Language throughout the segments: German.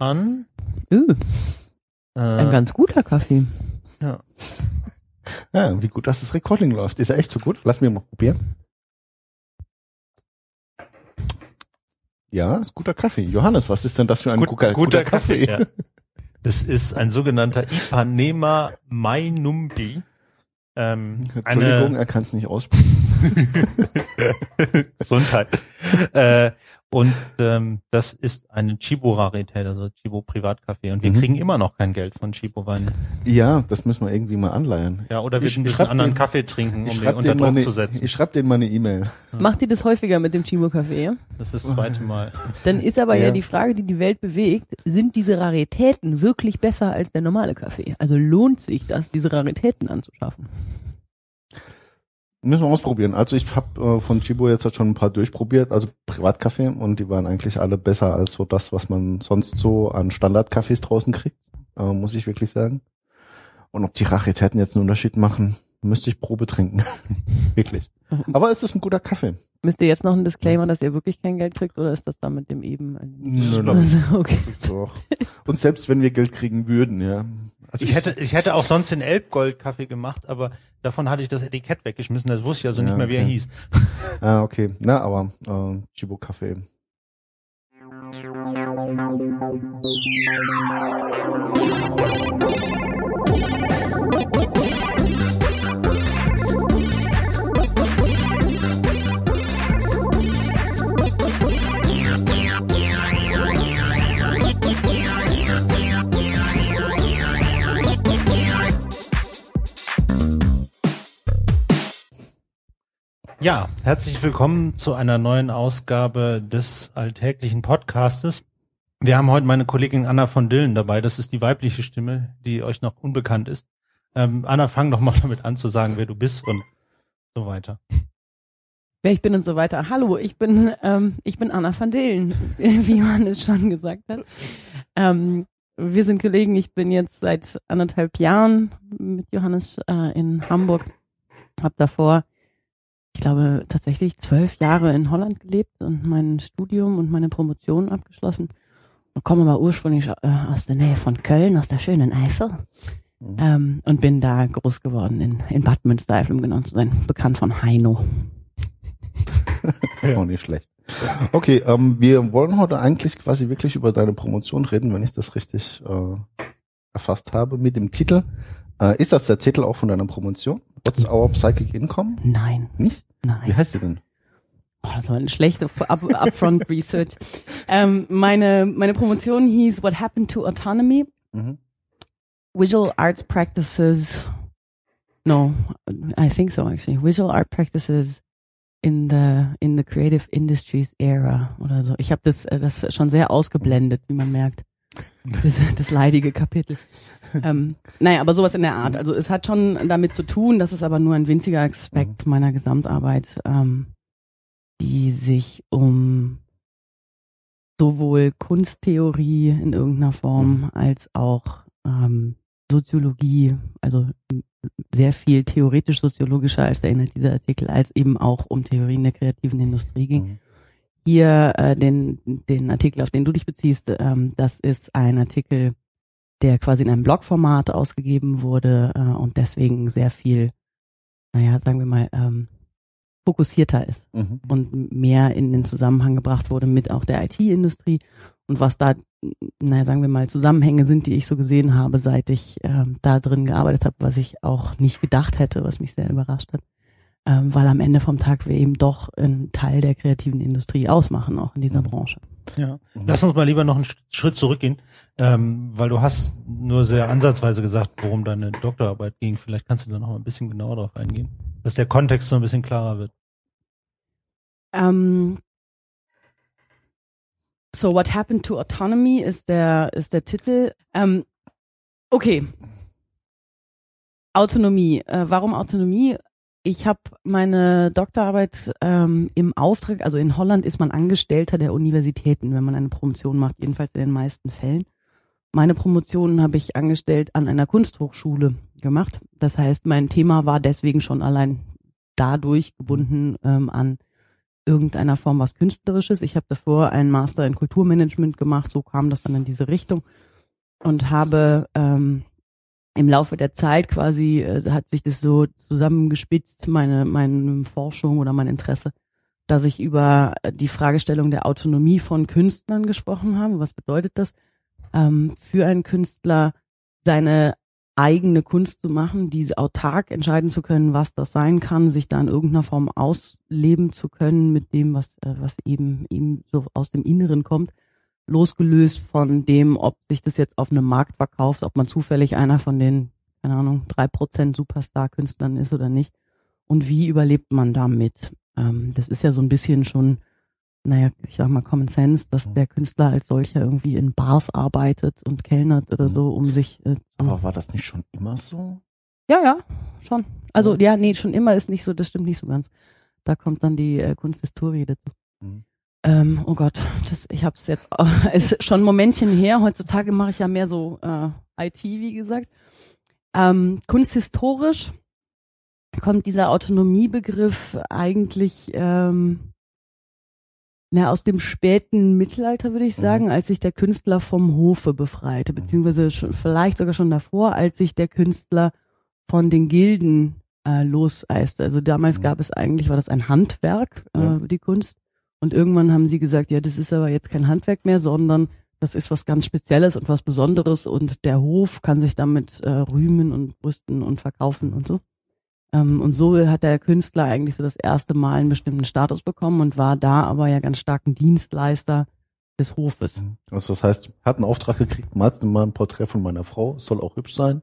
an. Uh, Äh, ein ganz guter Kaffee. ja. Ja, wie gut, dass das Recording läuft. Ist er echt so gut? Lass mir mal probieren. Ja, ist guter Kaffee. Johannes, was ist denn das für ein Gut- guter, guter Kaffee? ja. Das ist ein sogenannter Ipanema Mainumbi. Ähm, Entschuldigung, eine er kann es nicht aussprechen. Gesundheit. äh, und ähm, das ist eine Chibo-Rarität, also Chibo Privatkaffee. Und wir Mhm. kriegen immer noch kein Geld von Chibo Wein. Ja, das müssen wir irgendwie mal anleihen. Ja, oder wir Ich ein bisschen schreib anderen den- Kaffee trinken, um den schreibe unter Druck eine- zu setzen. ich schreib denen mal eine E-Mail. Macht ihr das häufiger mit dem Chibo-Kaffee? Ja? Das ist das zweite Mal. Dann ist aber ja. Ja. die Frage, die die Welt bewegt, sind diese Raritäten wirklich besser als der normale Kaffee? Also lohnt sich das, diese Raritäten anzuschaffen? Müssen wir ausprobieren. Also ich habe äh, von Chibo jetzt halt schon ein paar durchprobiert, also Privatkaffee, und die waren eigentlich alle besser als so das, was man sonst so an Standardkaffees draußen kriegt, äh, muss ich wirklich sagen. Und ob die Raritäten jetzt einen Unterschied machen, müsste ich Probe trinken. wirklich. Aber es ist ein guter Kaffee. Müsst ihr jetzt noch einen Disclaimer, dass ihr wirklich kein Geld kriegt oder ist das da mit dem eben? Nö, nö. Also, okay. Doch. Und selbst wenn wir Geld kriegen würden, ja. Also Ich hätte, ich hätte auch sonst den Elbgold-Kaffee gemacht, aber davon hatte ich das Etikett weggeschmissen. Das wusste ich also nicht Ja, mehr, wie er hieß. Ah, okay. Na, aber äh, Chibo Ja, herzlich willkommen zu einer neuen Ausgabe des alltäglichen Podcastes. Wir haben heute meine Kollegin Anna von Dillen dabei. Das ist die weibliche Stimme, die euch noch unbekannt ist. Ähm, Anna, fang doch mal damit an zu sagen, wer du bist und so weiter. Wer ich bin und so weiter. Hallo, ich bin, ähm, ich bin Anna van Delen, wie Johannes schon gesagt hat. Ähm, wir sind Kollegen. Ich bin jetzt seit anderthalb Jahren mit Johannes äh, in Hamburg. Hab davor, ich glaube, tatsächlich zwölf Jahre in Holland gelebt und mein Studium und meine Promotion abgeschlossen. Und komme aber ursprünglich äh, aus der Nähe von Köln, aus der schönen Eifel. Mhm. Ähm, und bin da groß geworden in, in Bad Münstereifel, um genau zu sein. Bekannt von Heino. Auch nicht schlecht. Okay, ähm, wir wollen heute eigentlich quasi wirklich über deine Promotion reden, wenn ich das richtig äh, erfasst habe, mit dem Titel. Äh, ist das der Titel auch von deiner Promotion? What's our psychic income? Nein, Nicht? Wie nein. heißt sie denn? Oh, das war eine schlechte Up Upfront Research. Ähm, meine, meine Promotion hieß What Happened to Autonomy? Mhm. Visual Arts Practices. No, I think so actually. Visual Art Practices in the in the Creative Industries Era oder so. Ich habe das äh, das schon sehr ausgeblendet, wie man merkt. Das, das leidige Kapitel. Ähm, naja, aber sowas in der Art. Also es hat schon damit zu tun, das ist aber nur ein winziger Aspekt meiner Gesamtarbeit, ähm, die sich um sowohl Kunsttheorie in irgendeiner Form als auch ähm, Soziologie, also sehr viel theoretisch-soziologischer als der Inhalt dieser Artikel, als eben auch um Theorien der kreativen Industrie ging Mhm. Hier äh, den, den Artikel, auf den du dich beziehst, ähm, das ist ein Artikel, der quasi in einem Blogformat ausgegeben wurde äh, und deswegen sehr viel, naja, sagen wir mal, ähm, fokussierter ist Mhm. und mehr in den Zusammenhang gebracht wurde mit auch der IT-Industrie und was da, naja, sagen wir mal, Zusammenhänge sind, die ich so gesehen habe, seit ich ähm, da drin gearbeitet habe, was ich auch nicht gedacht hätte, was mich sehr überrascht hat. Ähm, weil am Ende vom Tag wir eben doch einen Teil der kreativen Industrie ausmachen, auch in dieser Mhm. Branche. Ja. Lass uns mal lieber noch einen Sch- Schritt zurückgehen, ähm, weil du hast nur sehr ansatzweise gesagt, worum deine Doktorarbeit ging. Vielleicht kannst du da noch mal ein bisschen genauer drauf eingehen, dass der Kontext so ein bisschen klarer wird. Ähm, so, What Happened to Autonomy ist der, ist der Titel. Ähm, okay. Autonomie. Äh, warum Autonomie? Ich habe meine Doktorarbeit ähm, im Auftrag, also in Holland ist man Angestellter der Universitäten, wenn man eine Promotion macht, jedenfalls in den meisten Fällen. Meine Promotion habe ich angestellt an einer Kunsthochschule gemacht. Das heißt, mein Thema war deswegen schon allein dadurch gebunden ähm, an irgendeiner Form was Künstlerisches. Ich habe davor einen Master in Kulturmanagement gemacht, so kam das dann in diese Richtung und habe ähm, im Laufe der Zeit quasi äh, hat sich das so zusammengespitzt, meine, meine Forschung oder mein Interesse, dass ich über die Fragestellung der Autonomie von Künstlern gesprochen habe. Was bedeutet das? Ähm, für einen Künstler seine eigene Kunst zu machen, diese autark entscheiden zu können, was das sein kann, sich da in irgendeiner Form ausleben zu können mit dem, was, äh, was eben ihm so aus dem Inneren kommt, losgelöst von dem, ob sich das jetzt auf einem Markt verkauft, ob man zufällig einer von den, keine Ahnung, drei Prozent Superstar-Künstlern ist oder nicht. Und wie überlebt man damit? Ähm, das ist ja so ein bisschen schon naja, ich sag mal Common Sense, dass mhm. der Künstler als solcher irgendwie in Bars arbeitet und kellnert oder mhm. so, um sich. Äh, Aber war das nicht schon immer so? Ja, ja, schon. Also ja, nee, schon immer ist nicht so, das stimmt nicht so ganz. Da kommt dann die äh, Kunsthistorie dazu. Mhm. Ähm, oh Gott, das, ich habe es jetzt, ist schon ein Momentchen her. Heutzutage mache ich ja mehr so äh, IT, wie gesagt. Ähm, kunsthistorisch kommt dieser Autonomiebegriff eigentlich ähm, na, aus dem späten Mittelalter würde ich mhm. sagen, mhm. als sich der Künstler vom Hofe befreite, beziehungsweise schon, vielleicht sogar schon davor, als sich der Künstler von den Gilden äh, loseiste. Also damals mhm. gab es eigentlich, war das ein Handwerk, äh, ja. die Kunst. Und irgendwann haben sie gesagt, ja, das ist aber jetzt kein Handwerk mehr, sondern das ist was ganz Spezielles und was Besonderes und der Hof kann sich damit äh, rühmen und brüsten und verkaufen und so. Ähm, und so hat der Künstler eigentlich so das erste Mal einen bestimmten Status bekommen und war da aber ja ganz stark ein Dienstleister des Hofes. Mhm. Also das heißt, hat einen Auftrag gekriegt, malst du mal ein Porträt von meiner Frau, soll auch hübsch sein.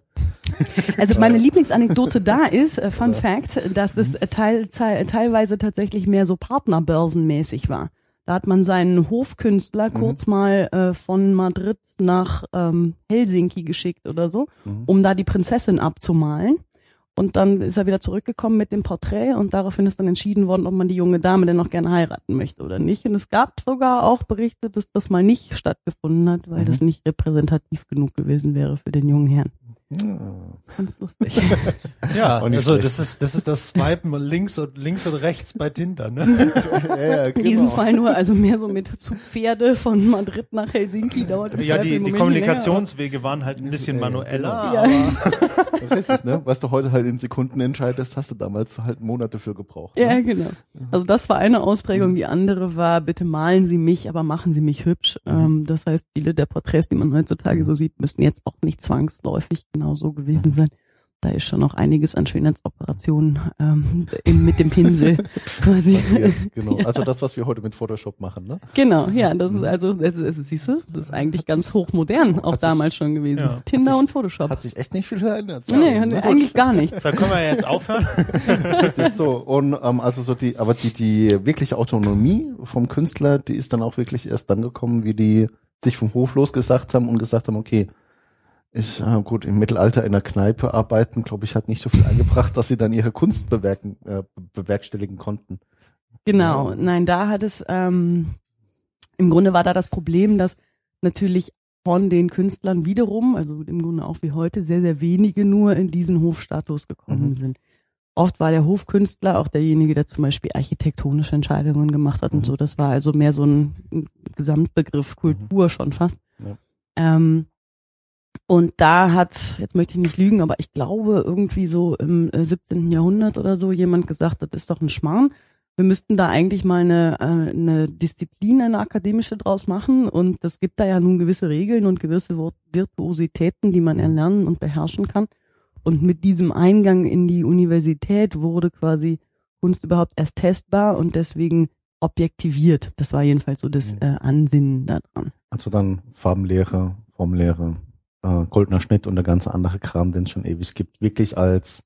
Also meine Lieblingsanekdote da ist, äh, Fun Fact, dass es äh, teil, teil, teilweise tatsächlich mehr so Partnerbörsenmäßig war. Da hat man seinen Hofkünstler mhm. kurz mal äh, von Madrid nach ähm, Helsinki geschickt oder so, mhm. um da die Prinzessin abzumalen. Und dann ist er wieder zurückgekommen mit dem Porträt und daraufhin ist dann entschieden worden, ob man die junge Dame denn noch gerne heiraten möchte oder nicht. Und es gab sogar auch Berichte, dass das mal nicht stattgefunden hat, weil mhm. das nicht repräsentativ genug gewesen wäre für den jungen Herrn. Ja. Ganz lustig. ja, also das ist, das ist das Swipen links und links und rechts bei Tinder, ne? ja, ja, genau. In diesem Fall nur, also mehr so mit zu Pferde von Madrid nach Helsinki dauert Ja, die, die Kommunikationswege waren halt ein bisschen manueller. Ja. Aber Richtig, ne? Was du heute halt in Sekunden entscheidest, hast du damals halt Monate für gebraucht. Ne? Ja, genau. Also das war eine Ausprägung. Die andere war, bitte malen Sie mich, aber machen Sie mich hübsch. Mhm. Ähm, das heißt, viele der Porträts, die man heutzutage so sieht, müssen jetzt auch nicht zwangsläufig genau so gewesen sein. Da ist schon noch einiges an Schönheitsoperationen ähm, in, mit dem Pinsel quasi. Ja, genau, also das, was wir heute mit Photoshop machen, ne? Genau, ja, das ist mhm. also, das ist, siehst du, das ist eigentlich ganz hochmodern, auch damals schon gewesen. Ja. Tinder sich, und Photoshop. Hat sich echt nicht viel verändert. Nee, nee eigentlich gar nichts. Da können wir jetzt aufhören. Richtig so. Und ähm, also so die, aber die, die wirkliche Autonomie vom Künstler, die ist dann auch wirklich erst dann gekommen, wie die sich vom Hof losgesagt haben und gesagt haben, okay, ich, äh, gut, im Mittelalter in der Kneipe arbeiten, glaube ich, hat nicht so viel eingebracht, dass sie dann ihre Kunst bewerken, äh, bewerkstelligen konnten. Genau, nein, da hat es, ähm, im Grunde war da das Problem, dass natürlich von den Künstlern wiederum, also im Grunde auch wie heute, sehr, sehr wenige nur in diesen Hofstatus gekommen mhm. sind. Oft war der Hofkünstler auch derjenige, der zum Beispiel architektonische Entscheidungen gemacht hat mhm. und so. Das war also mehr so ein, ein Gesamtbegriff Kultur mhm. schon fast. Ja. Ähm, und da hat, jetzt möchte ich nicht lügen, aber ich glaube irgendwie so im 17. Äh, Jahrhundert oder so jemand gesagt, das ist doch ein Schmarrn. Wir müssten da eigentlich mal eine, äh, eine Disziplin, eine akademische draus machen. Und es gibt da ja nun gewisse Regeln und gewisse Virtuositäten, die man erlernen und beherrschen kann. Und mit diesem Eingang in die Universität wurde quasi Kunst überhaupt erst testbar und deswegen objektiviert. Das war jedenfalls so das äh, Ansinnen daran. Also dann Farbenlehre, Formlehre, äh, goldener Schnitt und der ganze andere Kram, den es schon ewig gibt, wirklich als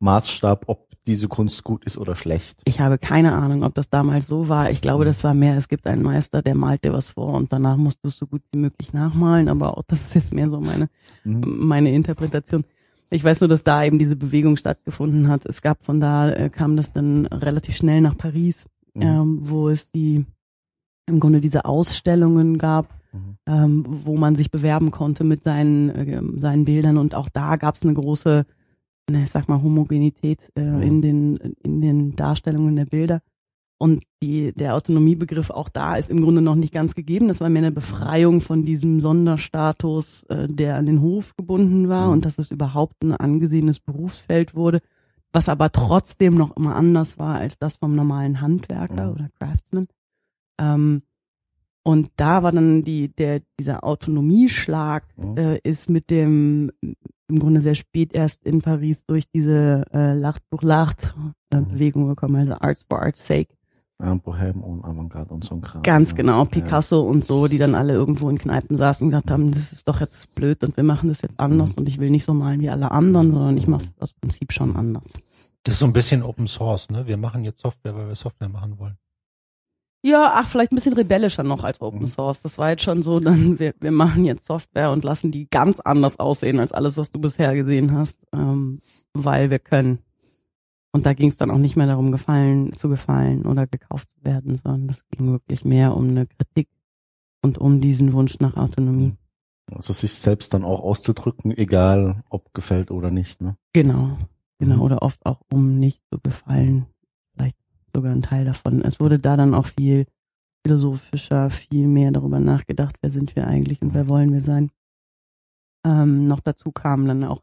Maßstab, ob diese Kunst gut ist oder schlecht. Ich habe keine Ahnung, ob das damals so war. Ich glaube, mhm. das war mehr, es gibt einen Meister, der malt dir was vor und danach musst du es so gut wie möglich nachmalen, aber auch das ist jetzt mehr so meine, mhm. meine Interpretation. Ich weiß nur, dass da eben diese Bewegung stattgefunden hat. Es gab von da, äh, kam das dann relativ schnell nach Paris, mhm. ähm, wo es die, im Grunde diese Ausstellungen gab, mhm. ähm, wo man sich bewerben konnte mit seinen, äh, seinen Bildern. Und auch da gab es eine große, ne, ich sag mal, Homogenität äh, mhm. in, den, in den Darstellungen der Bilder. Und die, der Autonomiebegriff auch da ist im Grunde noch nicht ganz gegeben. Das war mehr eine Befreiung von diesem Sonderstatus, äh, der an den Hof gebunden war Mhm. und dass es überhaupt ein angesehenes Berufsfeld wurde, was aber trotzdem noch immer anders war als das vom normalen Handwerker Mhm. oder Craftsman. Ähm, und da war dann die, der, dieser Autonomieschlag Mhm. äh, ist mit dem im Grunde sehr spät erst in Paris durch diese äh, L'Art pour l'Art äh, Mhm. Bewegung gekommen, also Arts for Art's Sake. Ja, Bohem und Avantgarde und so ein Kram. Ganz ja. genau, Ja. Picasso und so, die dann alle irgendwo in Kneipen saßen und gesagt haben, das ist doch jetzt blöd und wir machen das jetzt anders Mhm. und ich will nicht so malen wie alle anderen, sondern ich mache es aus Prinzip schon anders. Das ist so ein bisschen Open Source, ne? Wir machen jetzt Software, weil wir Software machen wollen. Ja, ach, vielleicht ein bisschen rebellischer noch als Open Mhm. Source. Das war jetzt schon so, dann wir, wir machen jetzt Software und lassen die ganz anders aussehen als alles, was du bisher gesehen hast, ähm, weil wir können. Und da ging es dann auch nicht mehr darum, gefallen zu gefallen oder gekauft zu werden, sondern es ging wirklich mehr um eine Kritik und um diesen Wunsch nach Autonomie. Also sich selbst dann auch auszudrücken, egal ob gefällt oder nicht, ne? Genau, genau. Mhm. Oder oft auch um nicht zu gefallen. Sogar ein Teil davon. Es wurde da dann auch viel philosophischer, viel mehr darüber nachgedacht, wer sind wir eigentlich und wer wollen wir sein. Ähm, noch dazu kam dann auch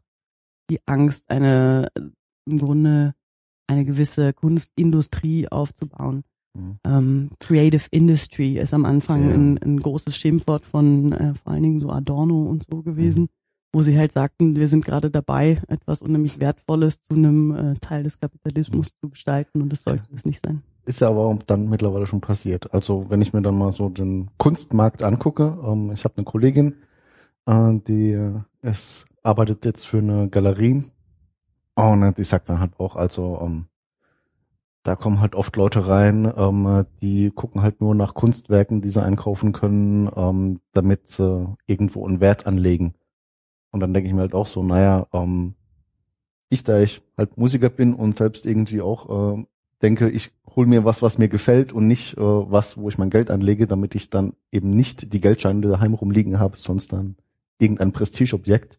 die Angst, eine im Grunde eine gewisse Kunstindustrie aufzubauen. Mhm. Ähm, Creative Industry ist am Anfang Ja. ein, ein großes Schimpfwort von äh, vor allen Dingen so Adorno und so gewesen, Mhm. Wo sie halt sagten, wir sind gerade dabei, etwas unheimlich Wertvolles zu einem äh, Teil des Kapitalismus zu gestalten und das sollte es nicht sein. Ist ja aber dann mittlerweile schon passiert. Also wenn ich mir dann mal so den Kunstmarkt angucke, ähm, ich habe eine Kollegin, äh, die äh, es arbeitet jetzt für eine Galerie und äh, die sagt dann halt auch, also ähm, da kommen halt oft Leute rein, ähm, die gucken halt nur nach Kunstwerken, die sie einkaufen können, ähm, damit sie irgendwo einen Wert anlegen. Und dann denke ich mir halt auch so, naja, ähm, ich, da ich halt Musiker bin und selbst irgendwie auch äh, denke, ich hol mir was, was mir gefällt und nicht äh, was, wo ich mein Geld anlege, damit ich dann eben nicht die Geldscheine daheim rumliegen habe, sonst dann irgendein Prestigeobjekt,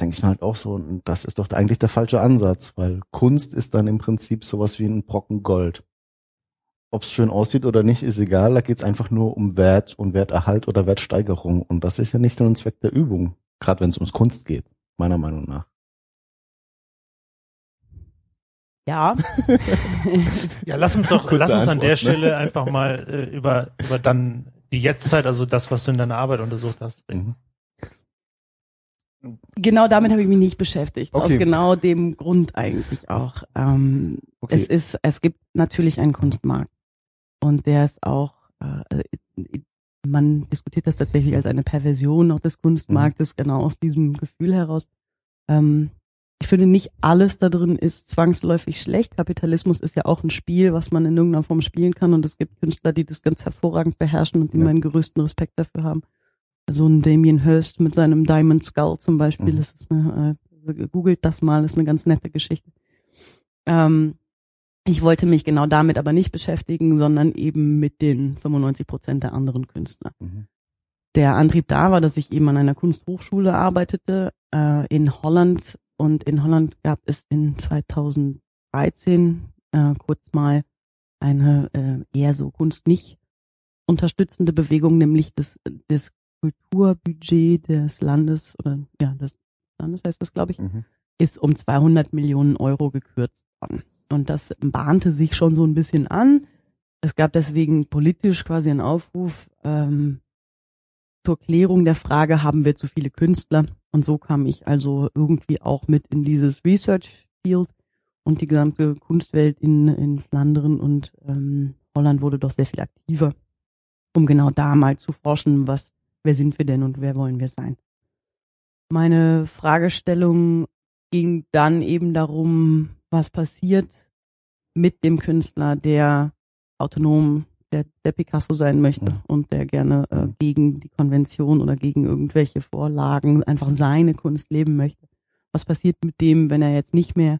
denke ich mir halt auch so, das ist doch eigentlich der falsche Ansatz, weil Kunst ist dann im Prinzip sowas wie ein Brocken Gold. Ob es schön aussieht oder nicht, ist egal, da geht's einfach nur um Wert und Werterhalt oder Wertsteigerung und das ist ja nicht Sinn und Zweck der Übung, gerade wenn es ums Kunst geht, meiner Meinung nach. Ja. Ja, lass uns doch, Kurze lass uns an Antwort, der ne? Stelle einfach mal äh, über, über dann die Jetztzeit, also das, was du in deiner Arbeit untersucht hast, reden. Mhm. genau damit habe ich mich nicht beschäftigt. Aus Okay. genau dem Grund eigentlich auch. Ähm, Okay. Es ist, es gibt natürlich einen Kunstmarkt und der ist auch, äh, man diskutiert das tatsächlich als eine Perversion auch des Kunstmarktes, genau aus diesem Gefühl heraus. Ähm, ich finde nicht alles da drin ist zwangsläufig schlecht. Kapitalismus ist ja auch ein Spiel, was man in irgendeiner Form spielen kann und es gibt Künstler, die das ganz hervorragend beherrschen und die Ja. meinen größten Respekt dafür haben. So ein Damien Hirst mit seinem Diamond Skull zum Beispiel, Mhm. das ist eine, äh, googelt das mal, ist eine ganz nette Geschichte. Ähm, ich wollte mich genau damit aber nicht beschäftigen, sondern eben mit den 95 Prozent der anderen Künstler. Mhm. Der Antrieb da war, dass ich eben an einer Kunsthochschule arbeitete äh, in Holland und in Holland gab es in 2013 äh, kurz mal eine äh, eher so Kunst nicht unterstützende Bewegung, nämlich das, das Kulturbudget des Landes oder ja des Landes heißt das glaube ich Mhm. ist um 200 Millionen Euro gekürzt worden. Und das bahnte sich schon so ein bisschen an. Es gab deswegen politisch quasi einen Aufruf ähm, zur Klärung der Frage, haben wir zu viele Künstler? Und so kam ich also irgendwie auch mit in dieses Research Field und die gesamte Kunstwelt in, in Flandern und ähm, Holland wurde doch sehr viel aktiver, um genau da mal zu forschen, was, wer sind wir denn und wer wollen wir sein? Meine Fragestellung ging dann eben darum, was passiert mit dem Künstler, der autonom, der, der Picasso sein möchte Mhm. und der gerne äh, Mhm. gegen die Konvention oder gegen irgendwelche Vorlagen einfach seine Kunst leben möchte. Was passiert mit dem, wenn er jetzt nicht mehr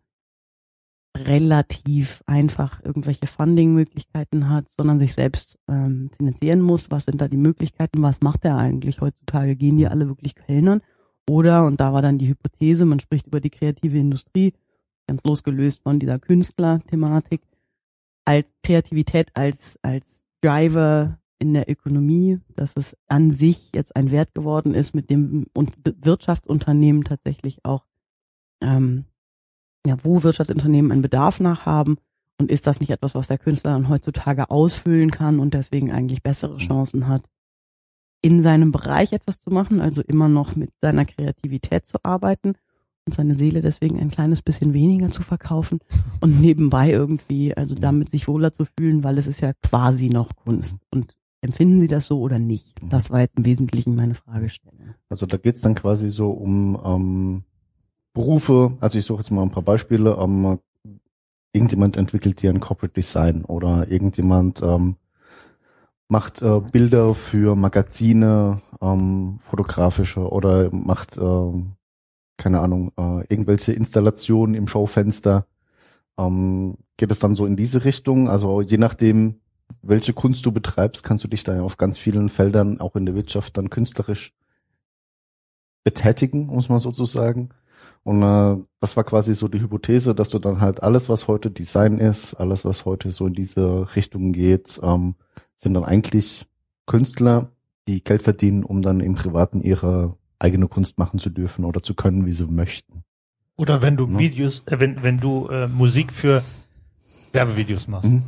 relativ einfach irgendwelche Funding-Möglichkeiten hat, sondern sich selbst ähm, finanzieren muss? Was sind da die Möglichkeiten? Was macht er eigentlich heutzutage? Gehen die alle wirklich Kellnern? Oder, und da war dann die Hypothese, man spricht über die kreative Industrie, ganz losgelöst von dieser Künstler-Thematik, als Kreativität als, als Driver in der Ökonomie, dass es an sich jetzt ein Wert geworden ist, mit dem und Wirtschaftsunternehmen tatsächlich auch, ähm, ja, wo Wirtschaftsunternehmen einen Bedarf nach haben und ist das nicht etwas, was der Künstler dann heutzutage ausfüllen kann und deswegen eigentlich bessere mhm. Chancen hat, in seinem Bereich etwas zu machen, also immer noch mit seiner Kreativität zu arbeiten und seine Seele deswegen ein kleines bisschen weniger zu verkaufen und nebenbei irgendwie, also damit sich wohler zu fühlen, weil es ist ja quasi noch Kunst. Und Empfinden Sie das so oder nicht? Mhm. Das war jetzt im Wesentlichen meine Fragestellung. Also da geht's dann quasi so um ähm, Berufe, also ich suche jetzt mal ein paar Beispiele, ähm, irgendjemand entwickelt dir ein Corporate Design oder irgendjemand ähm, macht äh, Bilder für Magazine, ähm, fotografische oder macht, äh, keine Ahnung, äh, irgendwelche Installationen im Schaufenster. Ähm, geht es dann so in diese Richtung? Also je nachdem, welche Kunst du betreibst, kannst du dich da auf ganz vielen Feldern, auch in der Wirtschaft, dann künstlerisch betätigen, muss man sozusagen. Und äh, das war quasi so die Hypothese, dass du dann halt alles, was heute Design ist, alles, was heute so in diese Richtung geht, ähm, sind dann eigentlich Künstler, die Geld verdienen, um dann im Privaten ihre eigene Kunst machen zu dürfen oder zu können, wie sie möchten. Oder wenn du ja. Videos, äh, wenn, wenn du äh, Musik für Werbevideos machst. Mhm.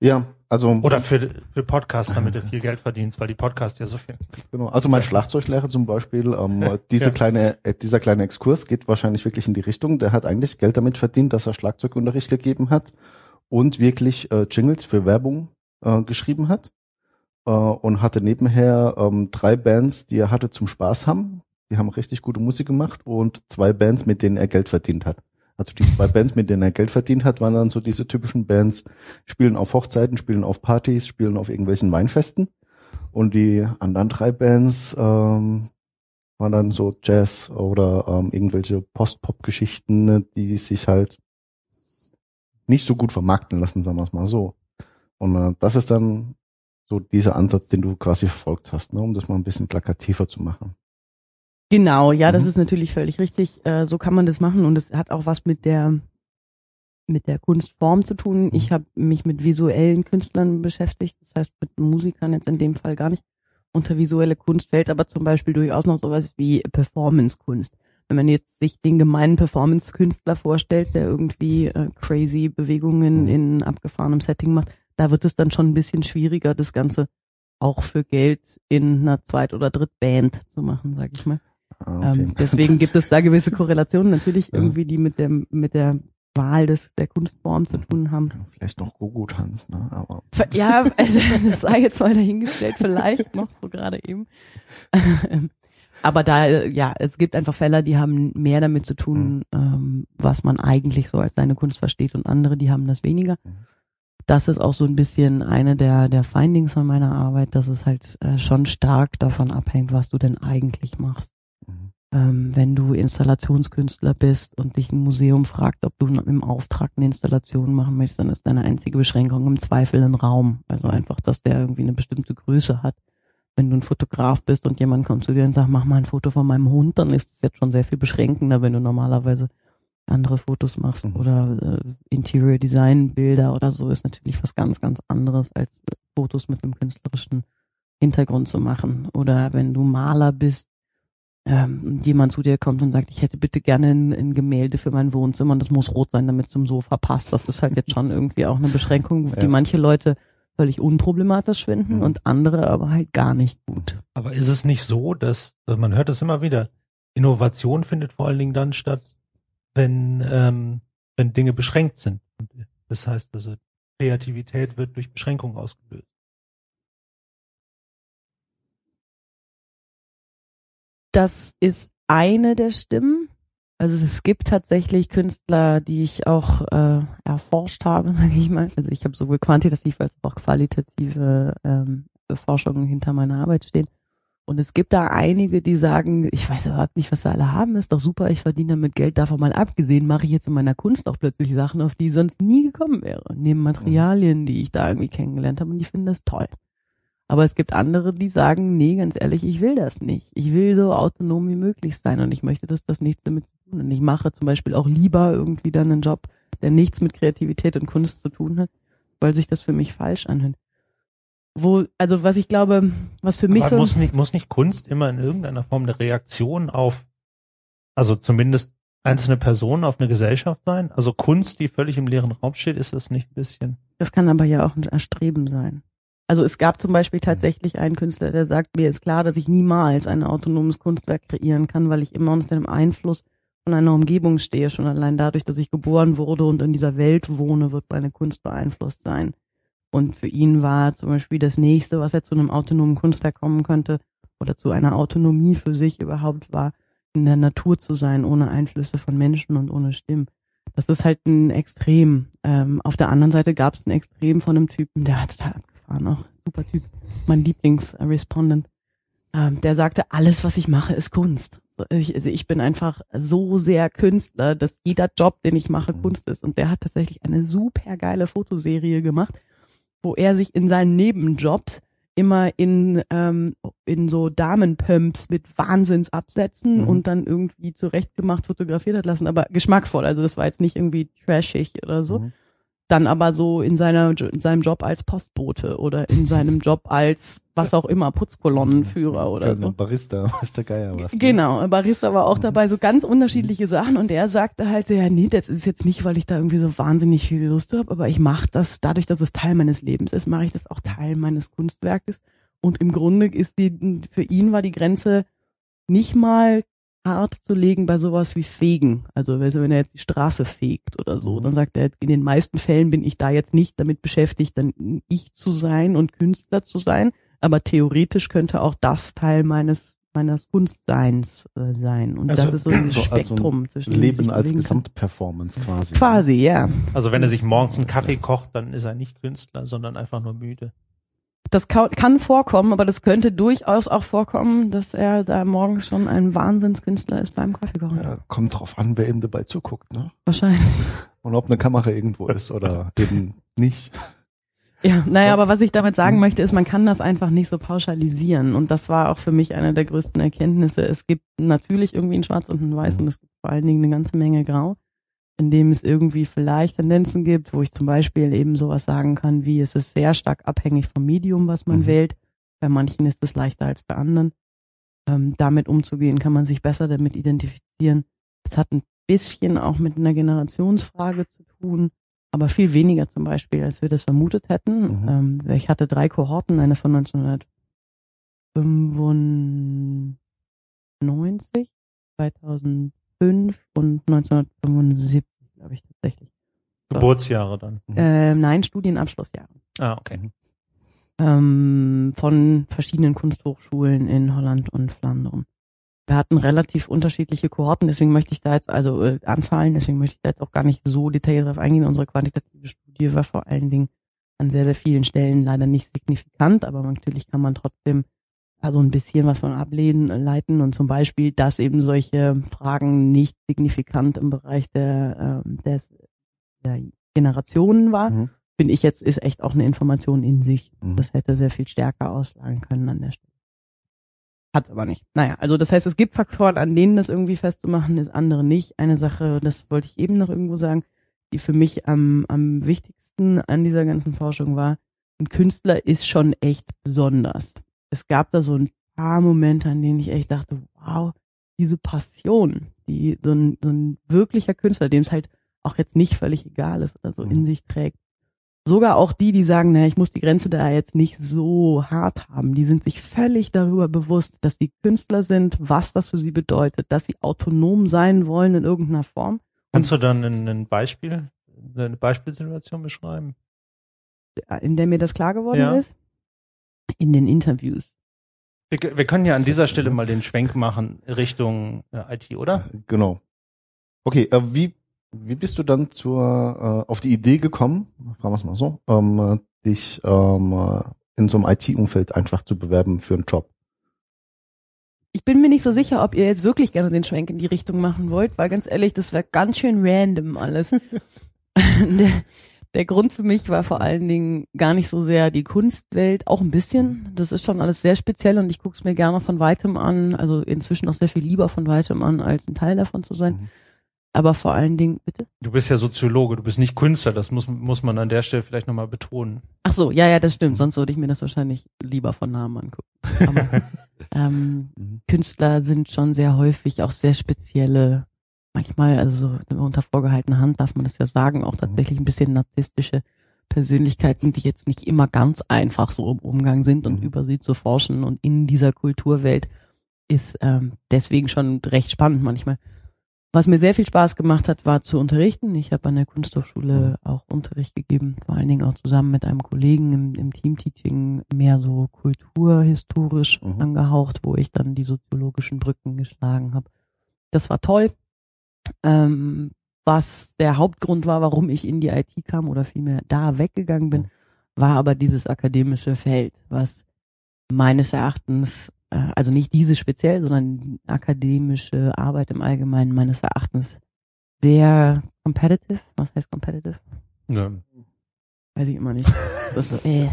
Ja, also oder für, für Podcasts, damit du viel Geld verdienst, weil die Podcasts ja so viel. Genau. Also mein Schlagzeuglehrer zum Beispiel, ähm, diese ja. kleine, äh, dieser kleine Exkurs geht wahrscheinlich wirklich in die Richtung. Der hat eigentlich Geld damit verdient, dass er Schlagzeugunterricht gegeben hat und wirklich äh, Jingles für Werbung äh, geschrieben hat äh, und hatte nebenher ähm, drei Bands, die er hatte zum Spaß haben. Die haben richtig gute Musik gemacht und zwei Bands, mit denen er Geld verdient hat. Also die zwei Bands, mit denen er Geld verdient hat, waren dann so diese typischen Bands, spielen auf Hochzeiten, spielen auf Partys, spielen auf irgendwelchen Weinfesten. Und die anderen drei Bands ähm, waren dann so Jazz oder ähm, irgendwelche Post-Pop-Geschichten, ne, die sich halt nicht so gut vermarkten lassen, sagen wir es mal so. Und äh, das ist dann so dieser Ansatz, den du quasi verfolgt hast, ne, um das mal ein bisschen plakativer zu machen. Genau, ja, das mhm. ist natürlich völlig richtig. Äh, so kann man das machen und es hat auch was mit der mit der Kunstform zu tun. Mhm. Ich habe mich mit visuellen Künstlern beschäftigt, das heißt mit Musikern jetzt in dem Fall gar nicht. Unter visuelle Kunst fällt aber zum Beispiel durchaus noch sowas wie Performance-Kunst. Wenn man jetzt sich den gemeinen Performance-Künstler vorstellt, der irgendwie äh, crazy Bewegungen mhm. in abgefahrenem Setting macht, da wird es dann schon ein bisschen schwieriger, das Ganze auch für Geld in einer Zweit- oder Drittband zu machen, sag ich mal. Ah, okay. Ähm, deswegen gibt es da gewisse Korrelationen natürlich ja. irgendwie, die mit dem mit der Wahl des der Kunstform zu tun haben. Vielleicht noch Gogo-Tanz, ne? Aber ja, also das sei jetzt mal dahingestellt, vielleicht noch so gerade eben. Aber da, ja, es gibt einfach Fälle, die haben mehr damit zu tun, mhm. ähm, was man eigentlich so als seine Kunst versteht und andere, die haben das weniger. Mhm. Das ist auch so ein bisschen eine der, der Findings von meiner Arbeit, dass es halt äh, schon stark davon abhängt, was du denn eigentlich machst ähm, wenn du Installationskünstler bist und dich ein Museum fragt, ob du im Auftrag eine Installation machen möchtest, dann ist deine einzige Beschränkung im Zweifel ein Raum. Also einfach, dass der irgendwie eine bestimmte Größe hat. Wenn du ein Fotograf bist und jemand kommt zu dir und sagt, mach mal ein Foto von meinem Hund, dann ist es jetzt schon sehr viel beschränkender, wenn du normalerweise andere Fotos machst mhm. oder äh, Interior Design Bilder oder so ist natürlich was ganz, ganz anderes als Fotos mit einem künstlerischen Hintergrund zu machen. Oder wenn du Maler bist, ähm, jemand zu dir kommt und sagt, ich hätte bitte gerne ein, ein, Gemälde für mein Wohnzimmer und das muss rot sein, damit zum Sofa passt. Das ist halt jetzt schon irgendwie auch eine Beschränkung, ja. die manche Leute völlig unproblematisch finden mhm. und andere aber halt gar nicht gut. Aber ist es nicht so, dass, also man hört es immer wieder, Innovation findet vor allen Dingen dann statt, wenn, ähm, wenn Dinge beschränkt sind. Das heißt also, Kreativität wird durch Beschränkung ausgelöst. Das ist eine der Stimmen. Also es gibt tatsächlich Künstler, die ich auch äh, erforscht habe, sage ich mal. Also ich habe sowohl quantitativ als auch qualitative ähm, Forschungen hinter meiner Arbeit stehen. Und es gibt da einige, die sagen, ich weiß überhaupt nicht, was sie alle haben, ist doch super, ich verdiene damit Geld. Davon mal abgesehen, mache ich jetzt in meiner Kunst auch plötzlich Sachen, auf die ich sonst nie gekommen wäre. Neben Materialien, die ich da irgendwie kennengelernt habe und die finden das toll. Aber es gibt andere, die sagen, nee, ganz ehrlich, ich will das nicht. Ich will so autonom wie möglich sein und ich möchte, dass das nichts damit zu tun hat. Und ich mache zum Beispiel auch lieber irgendwie dann einen Job, der nichts mit Kreativität und Kunst zu tun hat, weil sich das für mich falsch anhört. Wo, also was ich glaube, was für mich Aber so. muss nicht, muss nicht Kunst immer in irgendeiner Form eine Reaktion auf, also zumindest einzelne Personen auf eine Gesellschaft sein? Also Kunst, die völlig im leeren Raum steht, ist das nicht ein bisschen? Das kann aber ja auch ein Erstreben sein. Also es gab zum Beispiel tatsächlich einen Künstler, der sagt, mir ist klar, dass ich niemals ein autonomes Kunstwerk kreieren kann, weil ich immer unter dem Einfluss von einer Umgebung stehe. Schon allein dadurch, dass ich geboren wurde und in dieser Welt wohne, wird meine Kunst beeinflusst sein. Und für ihn war zum Beispiel das nächste, was er zu einem autonomen Kunstwerk kommen könnte oder zu einer Autonomie für sich überhaupt war, in der Natur zu sein, ohne Einflüsse von Menschen und ohne Stimmen. Das ist halt ein Extrem. Ähm, auf der anderen Seite gab es ein Extrem von einem Typen, der war abgefahren, auch super Typ, mein Lieblingsrespondent. Ähm, der sagte, alles, was ich mache, ist Kunst. Ich, also ich bin einfach so sehr Künstler, dass jeder Job, den ich mache, Kunst ist. Und der hat tatsächlich eine super geile Fotoserie gemacht, wo er sich in seinen Nebenjobs immer in, ähm, in so Damenpumps mit Wahnsinnsabsätzen Mhm. und dann irgendwie zurechtgemacht fotografiert hat lassen, aber geschmackvoll. Also das war jetzt nicht irgendwie trashig oder so. Mhm. Dann aber so in seiner in seinem Job als Postbote oder in seinem Job als was auch immer Putzkolonnenführer oder so. Barista, ist der Geier was. ne? Genau, Barista war auch Mhm. dabei, so ganz unterschiedliche Sachen und er sagte halt, ja, nee, das ist jetzt nicht, weil ich da irgendwie so wahnsinnig viel Lust habe, aber ich mache das, dadurch, dass es Teil meines Lebens ist, mache ich das auch Teil meines Kunstwerkes und im Grunde ist die, für ihn war die Grenze nicht mal hart zu legen bei sowas wie Fegen. Also also wenn er jetzt die Straße fegt oder so, dann sagt er, in den meisten Fällen bin ich da jetzt nicht damit beschäftigt, dann ich zu sein und Künstler zu sein, aber theoretisch könnte auch das Teil meines meines Kunstseins äh, sein. Und Also- das ist so dieses So, also Spektrum zwischen dem Leben als. Gesamtperformance quasi. Quasi, ja. Also wenn er sich morgens einen Kaffee kocht, dann ist er nicht Künstler, sondern einfach nur müde. Das kann, vorkommen, aber das könnte durchaus auch vorkommen, dass er da morgens schon ein Wahnsinnskünstler ist beim Kaffeekochen. Ja, kommt drauf an, wer ihm dabei zuguckt, ne? Wahrscheinlich. Und ob eine Kamera irgendwo ist oder eben nicht. Ja, naja, aber was ich damit sagen möchte, ist, man kann das einfach nicht so pauschalisieren. Und das war auch für mich eine der größten Erkenntnisse. Es gibt natürlich irgendwie ein Schwarz und ein Weiß und es gibt vor allen Dingen eine ganze Menge Grau, in dem es irgendwie vielleicht Tendenzen gibt, wo ich zum Beispiel eben sowas sagen kann, wie es ist sehr stark abhängig vom Medium, was man Mhm. wählt. Bei manchen ist es leichter als bei anderen. Ähm, damit umzugehen, kann man sich besser damit identifizieren. Es hat ein bisschen auch mit einer Generationsfrage zu tun aber viel weniger zum Beispiel, als wir das vermutet hätten. Mhm. Ähm, ich hatte drei Kohorten, eine von 1995, 2005 und 1975, glaube ich tatsächlich. Geburtsjahre dann. Mhm. Ähm, nein, Studienabschlussjahre. Ah, okay. Ähm, von verschiedenen Kunsthochschulen in Holland und Flandern. Wir hatten relativ unterschiedliche Kohorten, deswegen möchte ich da jetzt, also äh, Anzahlen, deswegen möchte ich da jetzt auch gar nicht so detailliert drauf eingehen. Unsere quantitative Studie war vor allen Dingen an sehr, sehr vielen Stellen leider nicht signifikant, aber natürlich kann man trotzdem also ein bisschen was von ablehnen, äh, leiten und zum Beispiel, dass eben solche Fragen nicht signifikant im Bereich der, ähm, des, der Generationen war, Mhm. finde ich jetzt, ist echt auch eine Information in sich. Mhm. Das hätte sehr viel stärker ausschlagen können an der Stelle. Hat's aber nicht. Naja, also das heißt, es gibt Faktoren, an denen das irgendwie festzumachen ist, andere nicht. Eine Sache, das wollte ich eben noch irgendwo sagen, die für mich am, am wichtigsten an dieser ganzen Forschung war, ein Künstler ist schon echt besonders. Es gab da so ein paar Momente, an denen ich echt dachte, wow, diese Passion, die so ein, so ein wirklicher Künstler, dem es halt auch jetzt nicht völlig egal ist oder so Mhm. in sich trägt. Sogar auch die, die sagen, naja, ich muss die Grenze da jetzt nicht so hart haben, die sind sich völlig darüber bewusst, dass sie Künstler sind, was das für sie bedeutet, dass sie autonom sein wollen in irgendeiner Form. Kannst du dann ein, ein Beispiel, eine Beispielsituation beschreiben? in der mir das klar geworden Ja. ist? In den Interviews. Wir, wir können ja an dieser Stelle mal den Schwenk machen Richtung äh, IT, oder? Genau. Okay, äh, wie, wie bist du dann zur, äh, auf die Idee gekommen, fragen wir es mal so, ähm, äh, dich ähm, äh, in so einem IT-Umfeld einfach zu bewerben für einen Job? Ich bin mir nicht so sicher, ob ihr jetzt wirklich gerne den Schwenk in die Richtung machen wollt, weil ganz ehrlich, das wäre ganz schön random alles. der, Grund für mich war vor allen Dingen gar nicht so sehr die Kunstwelt, auch ein bisschen. Das ist schon alles sehr speziell und ich gucke es mir gerne von weitem an, also inzwischen auch sehr viel lieber von weitem an, als ein Teil davon zu sein. Mhm. aber vor allen Dingen, bitte? Du bist ja Soziologe, du bist nicht Künstler, das muss, muss man an der Stelle vielleicht nochmal betonen. Ach so, ja, ja, das stimmt. Sonst würde ich mir das wahrscheinlich lieber von Namen angucken. Aber ähm, Mhm. Künstler sind schon sehr häufig auch sehr spezielle, manchmal, also so unter vorgehaltener Hand darf man das ja sagen, auch tatsächlich ein bisschen narzisstische Persönlichkeiten, die jetzt nicht immer ganz einfach so im Umgang sind und Mhm. über sie zu forschen und in dieser Kulturwelt ist ähm, deswegen schon recht spannend manchmal. Was mir sehr viel Spaß gemacht hat, war zu unterrichten. Ich habe an der Kunsthochschule auch Unterricht gegeben, vor allen Dingen auch zusammen mit einem Kollegen im, im Teamteaching, mehr so kulturhistorisch Mhm. angehaucht, wo ich dann die soziologischen Brücken geschlagen habe. Das war toll. Ähm, was der Hauptgrund war, warum ich in die IT kam oder vielmehr da weggegangen bin, war aber dieses akademische Feld, was meines Erachtens, äh, also nicht diese speziell, sondern akademische Arbeit im Allgemeinen meines Erachtens sehr competitive. Was heißt competitive? Ja. Weiß ich immer nicht. So, äh, äh,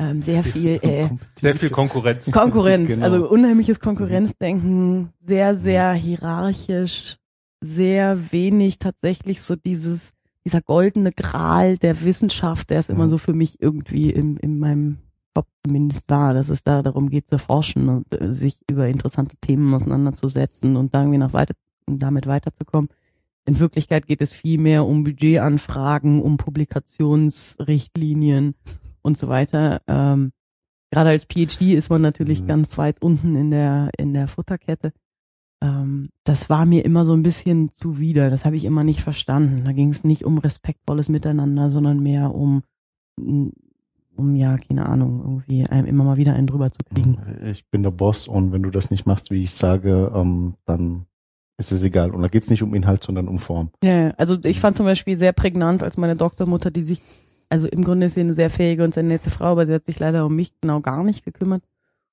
ähm, sehr viel äh, Sehr viel Konkurrenz. Konkurrenz, Genau. also unheimliches Konkurrenzdenken, sehr, sehr hierarchisch, sehr wenig tatsächlich so dieses, dieser goldene Gral der Wissenschaft, der ist immer Mhm. so für mich irgendwie in, in meinem Kopf zumindest da, dass es da darum geht zu forschen und äh, sich über interessante Themen auseinanderzusetzen und da irgendwie noch weiter, damit weiterzukommen. In Wirklichkeit geht es viel mehr um Budgetanfragen, um Publikationsrichtlinien und so weiter. Ähm, Gerade als PhD ist man natürlich Mhm. ganz weit unten in der in der Futterkette. Ähm, das war mir immer so ein bisschen zuwider. Das habe ich immer nicht verstanden. Da ging es nicht um respektvolles Miteinander, sondern mehr um um ja keine Ahnung irgendwie einem immer mal wieder einen drüber zu kriegen. Ich bin der Boss und wenn du das nicht machst, wie ich sage, ähm, dann ist es egal. Und da geht's nicht um Inhalt, sondern um Form. Ja, also ich fand zum Beispiel sehr prägnant, als meine Doktormutter, die sich, also im Grunde ist sie eine sehr fähige und sehr nette Frau, aber sie hat sich leider um mich genau gar nicht gekümmert.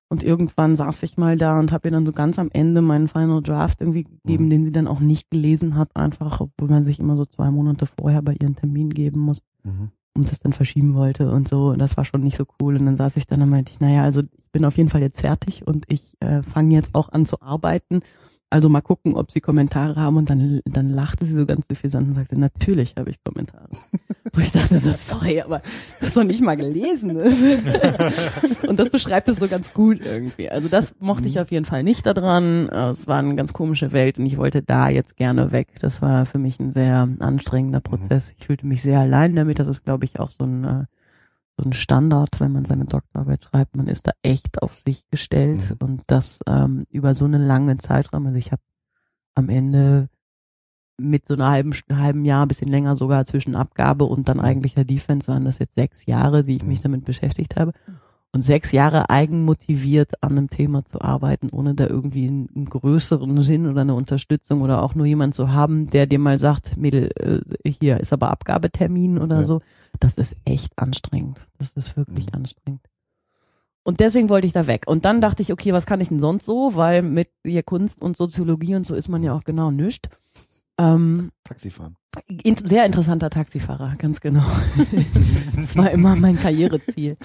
Und irgendwann saß ich mal da und habe ihr dann so ganz am Ende meinen Final Draft irgendwie gegeben, Mhm. den sie dann auch nicht gelesen hat, einfach, obwohl man sich immer so zwei Monate vorher bei ihren Termin geben muss Mhm. und das dann verschieben wollte und so. Und das war schon nicht so cool. Und dann saß ich dann und meinte ich, naja, also ich bin auf jeden Fall jetzt fertig und ich äh, fange jetzt auch an zu arbeiten. Also mal gucken, ob sie Kommentare haben. Und dann, dann lachte sie so ganz suffisant und sagte, natürlich habe ich Kommentare. Wo ich dachte so, sorry, aber du hast doch nicht mal gelesen. und das beschreibt es so ganz gut irgendwie. Also das mochte ich auf jeden Fall nicht daran. Es war eine ganz komische Welt und ich wollte da jetzt gerne weg. Das war für mich ein sehr anstrengender Prozess. Ich fühlte mich sehr allein damit. Das ist, glaube ich, auch so ein, äh, so ein Standard, wenn man seine Doktorarbeit schreibt. Man ist da echt auf sich gestellt Mhm. und das ähm, über so einen langen Zeitraum. Also ich habe am Ende mit so einer halben, halben Jahr, bisschen länger sogar zwischen Abgabe und dann eigentlicher Defense waren das jetzt sechs Jahre, die ich mich Mhm. damit beschäftigt habe. Und sechs Jahre eigenmotiviert an einem Thema zu arbeiten, ohne da irgendwie einen, einen größeren Sinn oder eine Unterstützung oder auch nur jemand zu haben, der dir mal sagt, Mädel, äh, hier ist aber Abgabetermin oder Ja. so. Das ist echt anstrengend. Das ist wirklich Mhm. anstrengend. Und deswegen wollte ich da weg. Und dann dachte ich, okay, was kann ich denn sonst so? Weil mit hier Kunst und Soziologie und so ist man ja auch genau nischt. Ähm, Taxifahren. in, sehr interessanter Taxifahrer, ganz genau. das war immer mein Karriereziel.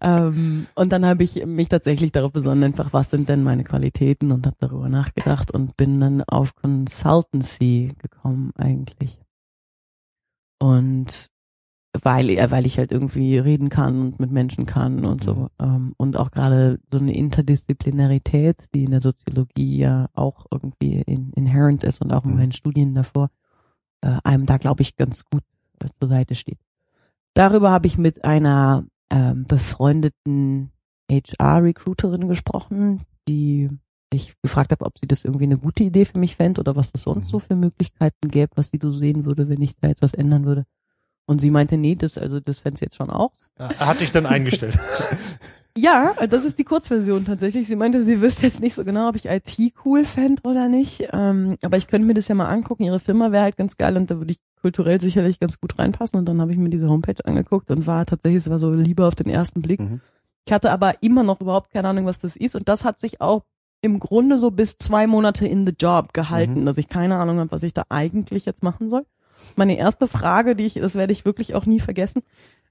Ähm, und dann habe ich mich tatsächlich darauf besonnen, einfach, was sind denn meine Qualitäten und habe darüber nachgedacht und bin dann auf Consultancy gekommen eigentlich. Und weil, weil ich halt irgendwie reden kann und mit Menschen kann und so. Mhm. Ähm, und auch gerade so eine Interdisziplinarität, die in der Soziologie ja auch irgendwie in, inherent ist und auch in Mhm. meinen Studien davor, äh, einem da, glaube ich, ganz gut äh, zur Seite steht. Darüber habe ich mit einer ähm, befreundeten HR-Recruiterin gesprochen, die ich gefragt habe, ob sie das irgendwie eine gute Idee für mich fände oder was es sonst Mhm. so für Möglichkeiten gäbe, was sie so sehen würde, wenn ich da jetzt was ändern würde. Und sie meinte, nee, das, also das fände sie jetzt schon auch. Hat dich dann eingestellt. Ja, das ist die Kurzversion tatsächlich. Sie meinte, sie wüsste jetzt nicht so genau, ob ich IT cool fände oder nicht. Ähm, aber ich könnte mir das ja mal angucken. Ihre Firma wäre halt ganz geil und da würde ich kulturell sicherlich ganz gut reinpassen. Und dann habe ich mir diese Homepage angeguckt und war tatsächlich, es war so Liebe auf den ersten Blick. Mhm. Ich hatte aber immer noch überhaupt keine Ahnung, was das ist. Und das hat sich auch im Grunde so bis zwei Monate in the job gehalten, Mhm. dass ich keine Ahnung habe, was ich da eigentlich jetzt machen soll. Meine erste Frage, die ich, das werde ich wirklich auch nie vergessen.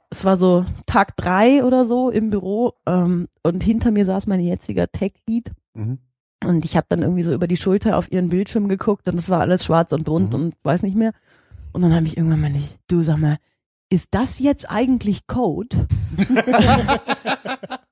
Es war so Tag drei oder so im Büro ähm, und hinter mir saß mein jetziger Tech-Lead Mhm. Und ich habe dann irgendwie so über die Schulter auf ihren Bildschirm geguckt und es war alles schwarz und bunt Mhm. und weiß nicht mehr. Und dann habe ich irgendwann mal nicht, du sag mal, ist das jetzt eigentlich Code?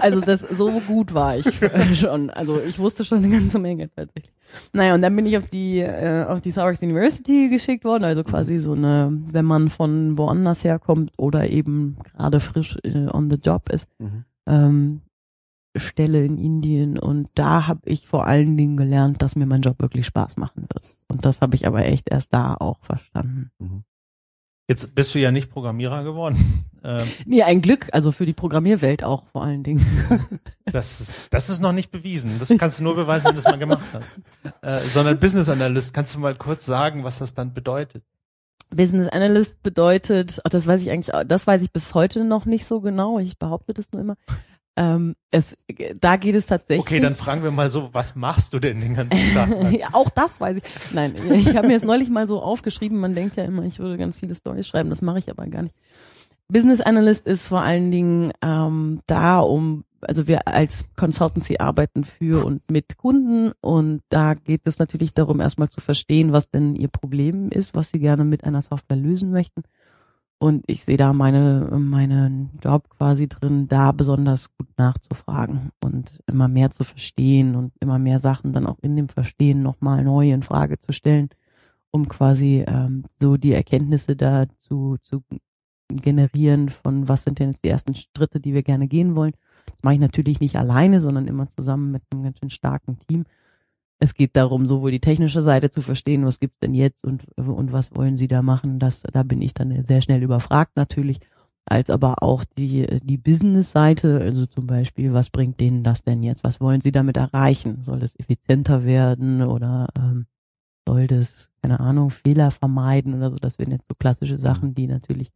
also das so gut war ich äh, schon. Also ich wusste schon eine ganze Menge tatsächlich. Naja, und dann bin ich auf die äh, auf die Southwark University geschickt worden, also quasi so eine, wenn man von woanders herkommt oder eben gerade frisch äh, on the job ist, Mhm. ähm, Stelle in Indien und da habe ich vor allen Dingen gelernt, dass mir mein Job wirklich Spaß machen wird. Und das habe ich aber echt erst da auch verstanden. Jetzt bist du ja nicht Programmierer geworden. Ähm, Nee, ein Glück, also für die Programmierwelt auch vor allen Dingen. das, ist, das ist noch nicht bewiesen. Das kannst du nur beweisen, wenn du es mal gemacht hast. Äh, sondern Business Analyst. Kannst du mal kurz sagen, was das dann bedeutet? Business Analyst bedeutet, oh, das weiß ich eigentlich, das weiß ich bis heute noch nicht so genau. Ich behaupte das nur immer. Ähm, es, da geht es tatsächlich. Okay, dann fragen wir mal so, was machst du denn den ganzen Tag? ja, auch das weiß ich. Nein, ich habe mir das neulich mal so aufgeschrieben. Man denkt ja immer, ich würde ganz viele Storys schreiben. Das mache ich aber gar nicht. Business Analyst ist vor allen Dingen ähm, da, um, also wir als Consultancy arbeiten für und mit Kunden und da geht es natürlich darum, erstmal zu verstehen, was denn ihr Problem ist, was sie gerne mit einer Software lösen möchten. Und ich sehe da meine, meinen Job quasi drin, da besonders gut nachzufragen und immer mehr zu verstehen und immer mehr Sachen dann auch in dem Verstehen nochmal neu in Frage zu stellen, um quasi ähm, so die Erkenntnisse da zu, zu generieren von was sind denn jetzt die ersten Schritte, die wir gerne gehen wollen. Das mache ich natürlich nicht alleine, sondern immer zusammen mit einem ganz schön starken Team. Es geht darum, sowohl die technische Seite zu verstehen, was gibt's denn jetzt und, und was wollen sie da machen. Das, da bin ich dann sehr schnell überfragt natürlich, als aber auch die, die Business-Seite, also zum Beispiel, was bringt denen das denn jetzt? Was wollen sie damit erreichen? Soll es effizienter werden oder ähm, soll das, keine Ahnung, Fehler vermeiden oder so? Das wären jetzt so klassische Sachen, die natürlich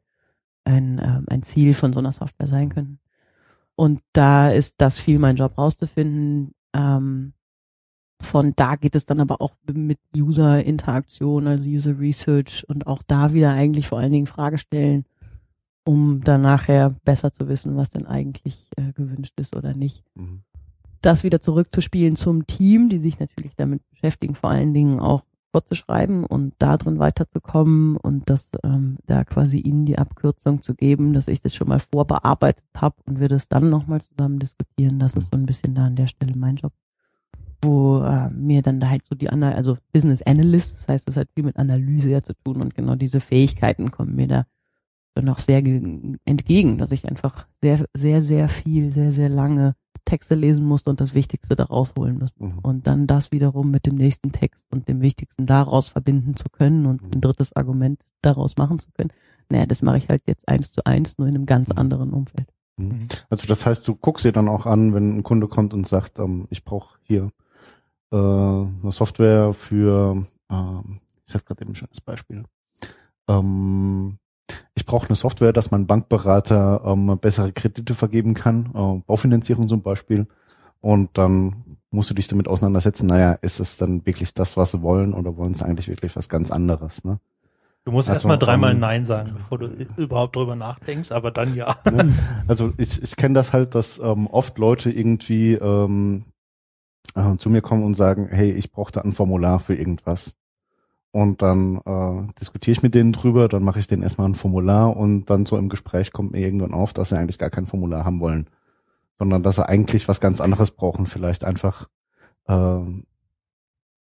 ein, ähm, ein Ziel von so einer Software sein können. Und da ist das viel mein Job rauszufinden. Ähm, von da geht es dann aber auch mit User-Interaktion, also User Research und auch da wieder eigentlich vor allen Dingen Frage stellen, um dann nachher besser zu wissen, was denn eigentlich äh, gewünscht ist oder nicht. Mhm. Das wieder zurückzuspielen zum Team, die sich natürlich damit beschäftigen, vor allen Dingen auch fortzuschreiben und da drin weiterzukommen und das ähm, da quasi ihnen die Abkürzung zu geben, dass ich das schon mal vorbearbeitet habe und wir das dann nochmal zusammen diskutieren. Das ist so ein bisschen da an der Stelle mein Job wo äh, mir dann da halt so die Ana also Business Analyst, das heißt, das hat viel mit Analyse ja zu tun und genau diese Fähigkeiten kommen mir da dann auch sehr ge- entgegen, dass ich einfach sehr, sehr, sehr viel, sehr, sehr lange Texte lesen musste und das Wichtigste daraus holen musste. Mhm. Und dann das wiederum mit dem nächsten Text und dem Wichtigsten daraus verbinden zu können und ein drittes Argument daraus machen zu können. Naja, das mache ich halt jetzt eins zu eins, nur in einem ganz anderen Umfeld. Mhm. Also das heißt, du guckst dir dann auch an, wenn ein Kunde kommt und sagt, ähm, ich brauche hier äh, eine Software für, ähm, ich hatte gerade eben ein schönes Beispiel. Ähm, ich brauche eine Software, dass mein Bankberater ähm, bessere Kredite vergeben kann, äh, Baufinanzierung zum Beispiel. Und dann musst du dich damit auseinandersetzen, naja, ist es dann wirklich das, was sie wollen oder wollen sie eigentlich wirklich was ganz anderes? Ne? Du musst Also, erstmal dreimal ähm, Nein sagen, bevor du überhaupt drüber nachdenkst, aber dann ja. Ne? Also ich, ich kenne das halt, dass ähm, oft Leute irgendwie ähm, äh, zu mir kommen und sagen, hey, ich brauche da ein Formular für irgendwas. Und dann äh, diskutiere ich mit denen drüber, dann mache ich denen erstmal ein Formular und dann so im Gespräch kommt mir irgendwann auf, dass sie eigentlich gar kein Formular haben wollen, sondern dass sie eigentlich was ganz anderes brauchen, vielleicht einfach äh, einen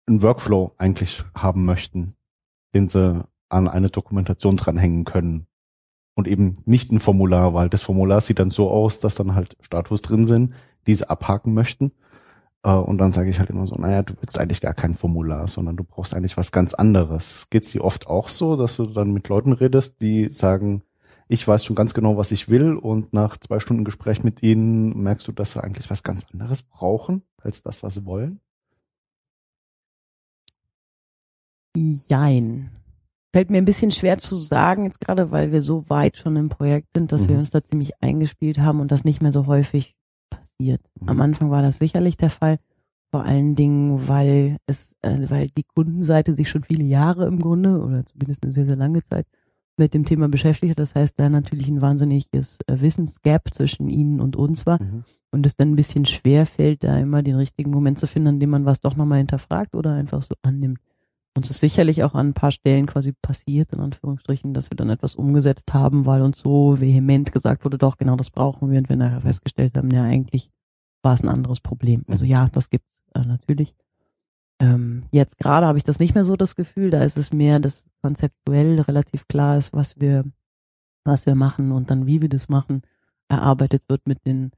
Workflow eigentlich haben möchten, den sie an eine Dokumentation dranhängen können und eben nicht ein Formular, weil das Formular sieht dann so aus, dass dann halt Status drin sind, diese abhaken möchten. Äh, Und dann sage ich halt immer so, naja, du willst eigentlich gar kein Formular, sondern du brauchst eigentlich was ganz anderes. Geht's dir oft auch so, dass du dann mit Leuten redest, die sagen, ich weiß schon ganz genau, was ich will und nach zwei Stunden Gespräch mit ihnen merkst du, dass sie eigentlich was ganz anderes brauchen, als das, was sie wollen? Jein. Fällt mir ein bisschen schwer zu sagen, jetzt gerade, weil wir so weit schon im Projekt sind, dass wir Mhm. uns da ziemlich eingespielt haben und das nicht mehr so häufig passiert. Mhm. Am Anfang war das sicherlich der Fall, vor allen Dingen, weil es, äh, weil die Kundenseite sich schon viele Jahre im Grunde oder zumindest eine sehr, sehr lange Zeit mit dem Thema beschäftigt hat. Das heißt, da natürlich ein wahnsinniges äh, Wissensgap zwischen ihnen und uns war. Mhm. und es dann ein bisschen schwer fällt, da immer den richtigen Moment zu finden, an dem man was doch nochmal hinterfragt oder einfach so annimmt. Uns ist sicherlich auch an ein paar Stellen quasi passiert, in Anführungsstrichen, dass wir dann etwas umgesetzt haben, weil uns so vehement gesagt wurde, doch, genau das brauchen wir und wir nachher festgestellt haben, ja, eigentlich war es ein anderes Problem. Also ja, das gibt's äh, natürlich. Ähm, jetzt gerade habe ich das nicht mehr so das Gefühl, da ist es mehr, dass konzeptuell relativ klar ist, was wir, was wir machen und dann wie wir das machen, erarbeitet wird mit den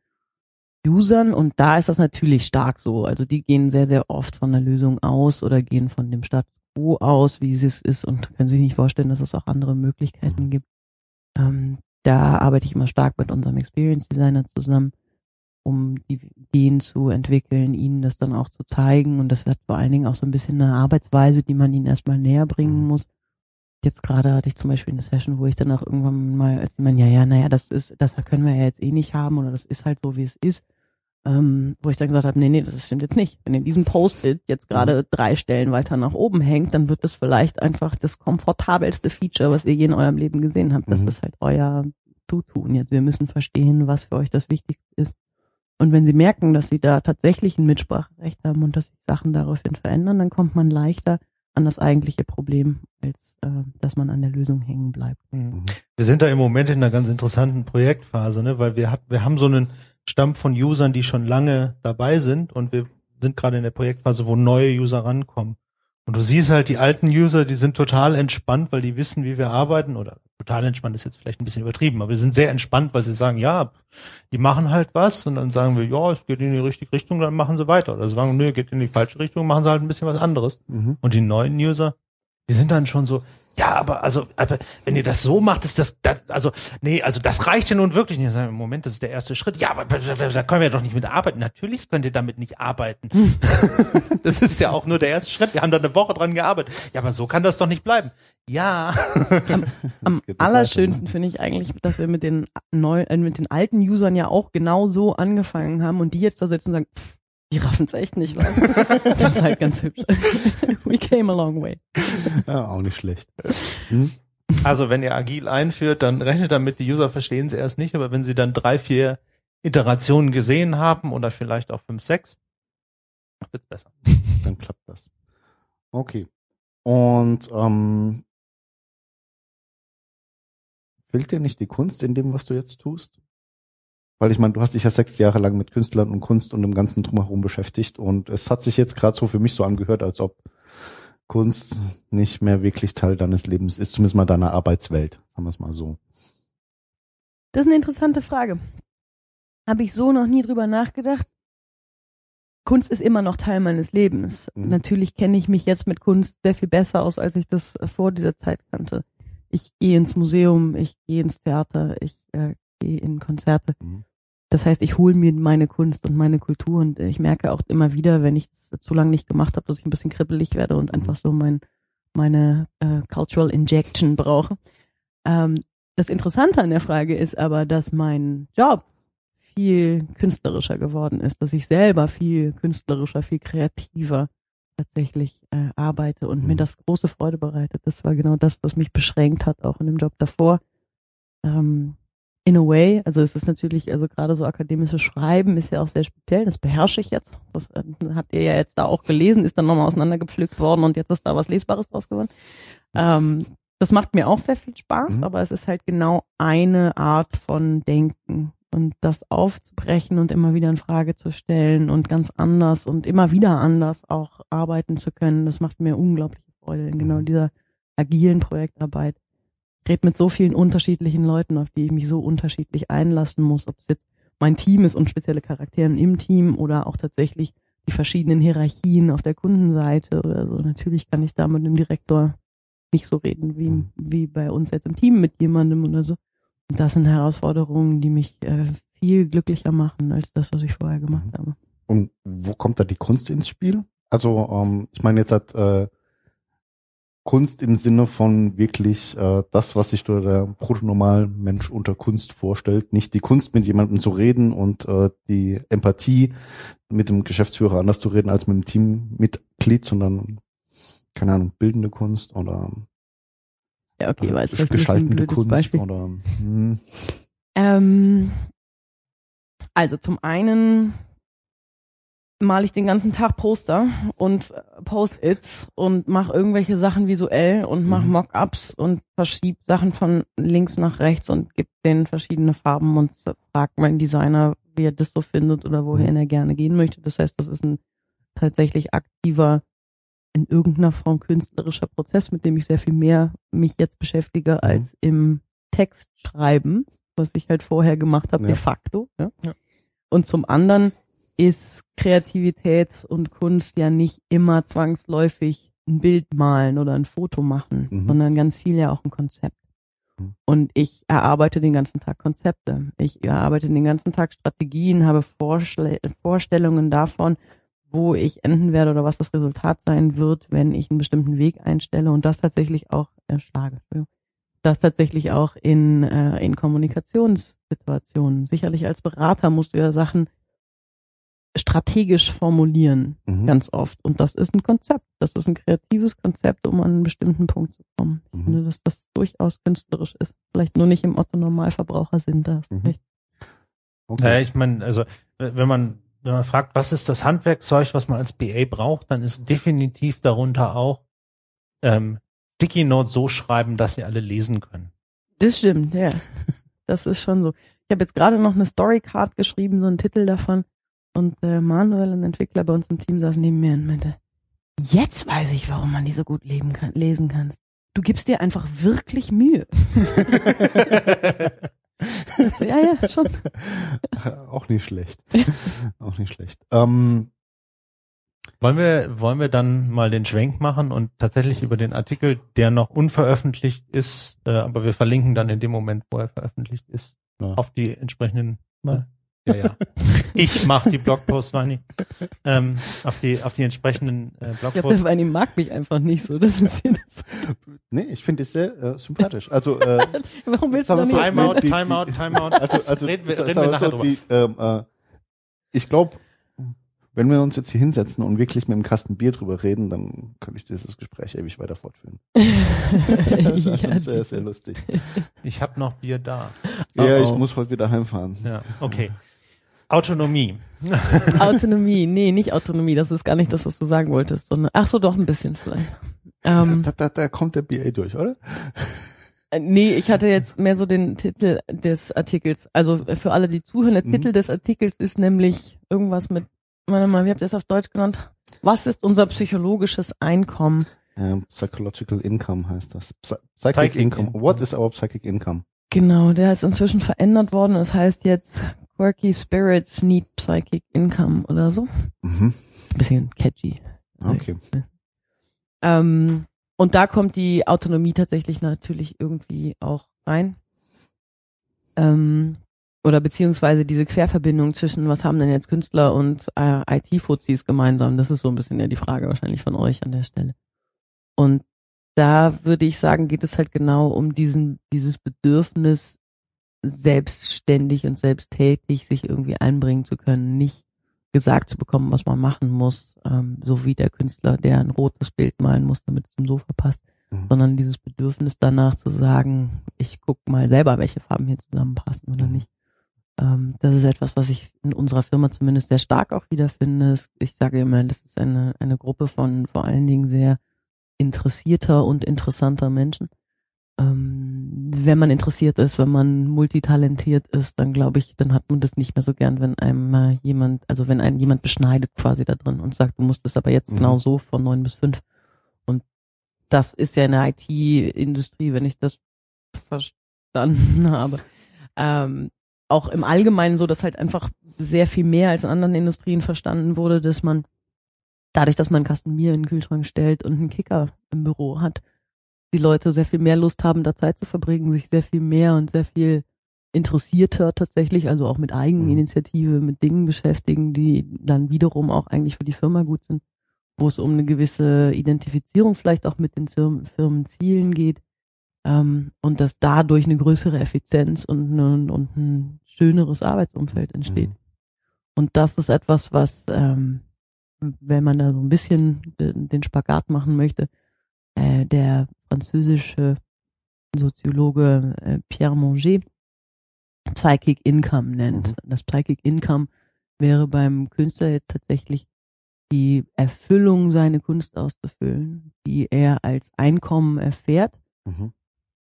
Usern und da ist das natürlich stark so. Also die gehen sehr, sehr oft von der Lösung aus oder gehen von dem Status quo aus, wie es ist und können sich nicht vorstellen, dass es auch andere Möglichkeiten gibt. Ähm, da arbeite ich immer stark mit unserem Experience Designer zusammen, um die Ideen zu entwickeln, ihnen das dann auch zu zeigen und das hat vor allen Dingen auch so ein bisschen eine Arbeitsweise, die man ihnen erstmal näher bringen mhm. muss. Jetzt gerade hatte ich zum Beispiel eine Session, wo ich dann auch irgendwann mal, als die meinen, ja, ja, naja, das ist, das können wir ja jetzt eh nicht haben oder das ist halt so, wie es ist ähm, wo ich dann gesagt habe, nee, nee, das stimmt jetzt nicht. Wenn in diesem Post-it jetzt gerade drei Stellen weiter nach oben hängt, dann wird das vielleicht einfach das komfortabelste Feature, was ihr je in eurem Leben gesehen habt. Das mhm. ist halt euer Zutun. Jetzt, wir müssen verstehen, was für euch das Wichtigste ist. Und wenn sie merken, dass sie da tatsächlich ein Mitspracherecht haben und dass sich Sachen daraufhin verändern, dann kommt man leichter an das eigentliche Problem, als äh, dass man an der Lösung hängen bleibt. Mhm. Wir sind da im Moment in einer ganz interessanten Projektphase, ne? weil wir hat, wir haben so einen stammt von Usern, die schon lange dabei sind und wir sind gerade in der Projektphase, wo neue User rankommen. Und du siehst halt, die alten User, die sind total entspannt, weil die wissen, wie wir arbeiten oder total entspannt ist jetzt vielleicht ein bisschen übertrieben, aber wir sind sehr entspannt, weil sie sagen, ja, die machen halt was und dann sagen wir, ja, es geht in die richtige Richtung, dann machen sie weiter. Oder sie sagen, nö, geht in die falsche Richtung, machen sie halt ein bisschen was anderes. Mhm. Und die neuen User, die sind dann schon so, ja, aber also, aber wenn ihr das so macht, ist das, das also nee, also das reicht ja nun wirklich nicht. Moment, das ist der erste Schritt. Ja, aber da können wir ja doch nicht mit arbeiten. Natürlich könnt ihr damit nicht arbeiten. das ist ja auch nur der erste Schritt. Wir haben da eine Woche dran gearbeitet. Ja, aber so kann das doch nicht bleiben. Ja. Am, am allerschönsten finde ich eigentlich, dass wir mit den neuen, äh, mit den alten Usern ja auch genau so angefangen haben und die jetzt da sitzen und sagen, pff, die raffen es echt nicht, was? das ist halt ganz hübsch. We came a long way. Ja, auch nicht schlecht. Hm? Also wenn ihr agil einführt, dann rechnet damit, die User verstehen sie erst nicht, aber wenn sie dann drei, vier Iterationen gesehen haben oder vielleicht auch fünf, sechs, wird's besser. Dann klappt das. Okay. Und ähm, fehlt dir nicht die Kunst in dem, was du jetzt tust? Weil ich meine, du hast dich ja sechs Jahre lang mit Künstlern und Kunst und dem ganzen Drumherum beschäftigt und es hat sich jetzt gerade so für mich so angehört, als ob Kunst nicht mehr wirklich Teil deines Lebens ist, zumindest mal deiner Arbeitswelt, sagen wir es mal so. Das ist eine interessante Frage. Habe ich so noch nie drüber nachgedacht. Kunst ist immer noch Teil meines Lebens. Mhm. Natürlich kenne ich mich jetzt mit Kunst sehr viel besser aus, als ich das vor dieser Zeit kannte. Ich gehe ins Museum, ich gehe ins Theater, ich äh, gehe in Konzerte. Mhm. Das heißt, ich hole mir meine Kunst und meine Kultur und ich merke auch immer wieder, wenn ich es zu lange nicht gemacht habe, dass ich ein bisschen kribbelig werde und einfach so mein, meine äh, Cultural Injection brauche. Ähm, das Interessante an der Frage ist aber, dass mein Job viel künstlerischer geworden ist, dass ich selber viel künstlerischer, viel kreativer tatsächlich äh, arbeite und mhm. mir das große Freude bereitet. Das war genau das, was mich beschränkt hat, auch in dem Job davor. Ähm, in a way, also es ist natürlich, also gerade so akademisches Schreiben ist ja auch sehr speziell, das beherrsche ich jetzt. Das äh, habt ihr ja jetzt da auch gelesen, ist dann nochmal auseinandergepflückt worden und jetzt ist da was Lesbares draus geworden. Ähm, das macht mir auch sehr viel Spaß, mhm. aber es ist halt genau eine Art von Denken und das aufzubrechen und immer wieder in Frage zu stellen und ganz anders und immer wieder anders auch arbeiten zu können, das macht mir unglaubliche Freude in genau mhm. dieser agilen Projektarbeit rede mit so vielen unterschiedlichen Leuten, auf die ich mich so unterschiedlich einlassen muss, ob es jetzt mein Team ist und spezielle Charakteren im Team oder auch tatsächlich die verschiedenen Hierarchien auf der Kundenseite oder so. Natürlich kann ich da mit einem Direktor nicht so reden wie, mhm. wie bei uns jetzt im Team mit jemandem oder so. Und das sind Herausforderungen, die mich äh, viel glücklicher machen als das, was ich vorher gemacht mhm. habe. Und wo kommt da die Kunst ins Spiel? Also ähm, ich meine, jetzt hat äh, Kunst im Sinne von wirklich äh, das, was sich der Protonormal-Mensch unter Kunst vorstellt. Nicht die Kunst, mit jemandem zu reden und äh, die Empathie mit dem Geschäftsführer anders zu reden als mit dem Teammitglied, sondern, keine Ahnung, bildende Kunst oder ja, okay, äh, gestaltende Kunst Beispiel. oder hm. ähm, Also zum einen male ich den ganzen Tag Poster und Post-its und mache irgendwelche Sachen visuell und mache Mhm. Mock-ups und verschiebe Sachen von links nach rechts und gebe denen verschiedene Farben und fragt meinen Designer, wie er das so findet oder wohin Mhm. er gerne gehen möchte. Das heißt, das ist ein tatsächlich aktiver, in irgendeiner Form künstlerischer Prozess, mit dem ich sehr viel mehr mich jetzt beschäftige Mhm. als im Text schreiben, was ich halt vorher gemacht habe, Ja. de facto. Ja? Ja. Und zum anderen ist Kreativität und Kunst ja nicht immer zwangsläufig ein Bild malen oder ein Foto machen, Mhm. sondern ganz viel ja auch ein Konzept. Mhm. Und ich erarbeite den ganzen Tag Konzepte. Ich erarbeite den ganzen Tag Strategien, habe Vorschle Vorstellungen davon, wo ich enden werde oder was das Resultat sein wird, wenn ich einen bestimmten Weg einstelle und das tatsächlich auch äh, schlage. Entschuldigung. Das tatsächlich auch in, äh, in Kommunikationssituationen. Sicherlich als Berater musst du ja Sachen strategisch formulieren, Mhm. ganz oft. Und das ist ein Konzept. Das ist ein kreatives Konzept, um an einen bestimmten Punkt zu kommen. Ich Mhm. finde, dass das durchaus künstlerisch ist. Vielleicht nur nicht im Otto-Normalverbraucher-Sinn. Da hast du Mhm. Okay. ich meine, also wenn man wenn man fragt, was ist das Handwerkzeug, was man als BA braucht, dann ist definitiv darunter auch ähm, Sticky Note so schreiben, dass sie alle lesen können. Das stimmt, ja. Das ist schon so. Ich habe jetzt gerade noch eine Storycard geschrieben, so einen Titel davon. Und äh, Manuel, ein Entwickler bei uns im Team, saß neben mir und meinte, jetzt weiß ich, warum man die so gut leben kann, lesen kannst. Du gibst dir einfach wirklich Mühe. So, ja, ja, schon. Auch nicht schlecht. Auch nicht schlecht. Ähm, Wollen wir, wollen wir dann mal den Schwenk machen und tatsächlich über den Artikel, der noch unveröffentlicht ist, äh, aber wir verlinken dann in dem Moment, wo er veröffentlicht ist, Ja. auf die entsprechenden. Na. Ja, ja. Ich mache die Blogposts, Vani. Ähm, auf die, auf die entsprechenden äh, Ich glaube, Blogposts. der Weini mag mich einfach nicht so. Das ist hier das. nee, ich finde es sehr äh, sympathisch. Also, äh, Warum willst du Sagen da wir nicht? so, Timeout, die- die- Timeout, Timeout. also, also reden wir, reden wir nachher so, drüber. die, ähm, äh, ich glaube, wenn wir uns jetzt hier hinsetzen und wirklich mit dem Kasten Bier drüber reden, dann kann ich dieses Gespräch ewig weiter fortführen. Das war ja, schon sehr, sehr lustig. Ich habe noch Bier da. Ja, Oh, ich oh. muss heute wieder heimfahren. Ja, okay. Autonomie. Autonomie, nee, nicht Autonomie, das ist gar nicht das, was du sagen wolltest, sondern, ach so, doch ein bisschen vielleicht. Ähm, Da, da, da kommt der BA durch, oder? äh, nee, ich hatte jetzt mehr so den Titel des Artikels. Also äh, für alle, die zuhören, der Mhm. Titel des Artikels ist nämlich irgendwas mit, warte mal, wie habt ihr das auf Deutsch genannt? Was ist unser psychologisches Einkommen? Ähm, Psychological Income heißt das. Psy Psychic, Psychic Income. Income. What is our Psychic Income? Genau, der ist inzwischen verändert worden. Es heißt jetzt Quirky Spirits Need Psychic Income oder so. Mhm. Bisschen catchy. Okay. Ähm, und da kommt die Autonomie tatsächlich natürlich irgendwie auch rein. Ähm, oder beziehungsweise diese Querverbindung zwischen, was haben denn jetzt Künstler und äh, IT-Fuzis gemeinsam? Das ist so ein bisschen ja die Frage wahrscheinlich von euch an der Stelle. Und da würde ich sagen, geht es halt genau um diesen, dieses Bedürfnis, selbstständig und selbsttätig sich irgendwie einbringen zu können, nicht gesagt zu bekommen, was man machen muss, ähm, so wie der Künstler, der ein rotes Bild malen muss, damit es zum Sofa passt, Mhm. sondern dieses Bedürfnis danach zu sagen, ich guck mal selber, welche Farben hier zusammenpassen oder Mhm. nicht. Ähm, das ist etwas, was ich in unserer Firma zumindest sehr stark auch wiederfinde. Ich sage immer, das ist eine, eine Gruppe von vor allen Dingen sehr interessierter und interessanter Menschen. Ähm, wenn man interessiert ist, wenn man multitalentiert ist, dann glaube ich, dann hat man das nicht mehr so gern, wenn einem jemand, also wenn einen jemand beschneidet quasi da drin und sagt, du musst es aber jetzt Mhm. genau so von neun bis fünf. Und das ist ja in der IT-Industrie, wenn ich das verstanden habe, ähm, auch im Allgemeinen so, dass halt einfach sehr viel mehr als in anderen Industrien verstanden wurde, dass man dadurch, dass man einen Kasten Bier in den Kühlschrank stellt und einen Kicker im Büro hat, die Leute sehr viel mehr Lust haben, da Zeit zu verbringen, sich sehr viel mehr und sehr viel interessierter tatsächlich, also auch mit Eigeninitiative, mit Dingen beschäftigen, die dann wiederum auch eigentlich für die Firma gut sind, wo es um eine gewisse Identifizierung vielleicht auch mit den Firmen- Firmenzielen geht ähm, und dass dadurch eine größere Effizienz und, ein- und ein schöneres Arbeitsumfeld entsteht. Mhm. Und das ist etwas, was, ähm, wenn man da so ein bisschen den Spagat machen möchte, äh, der französische Soziologe äh, Pierre Monger Psychic Income nennt. Mhm. Das Psychic Income wäre beim Künstler jetzt tatsächlich die Erfüllung, seine Kunst auszufüllen, die er als Einkommen erfährt, Mhm.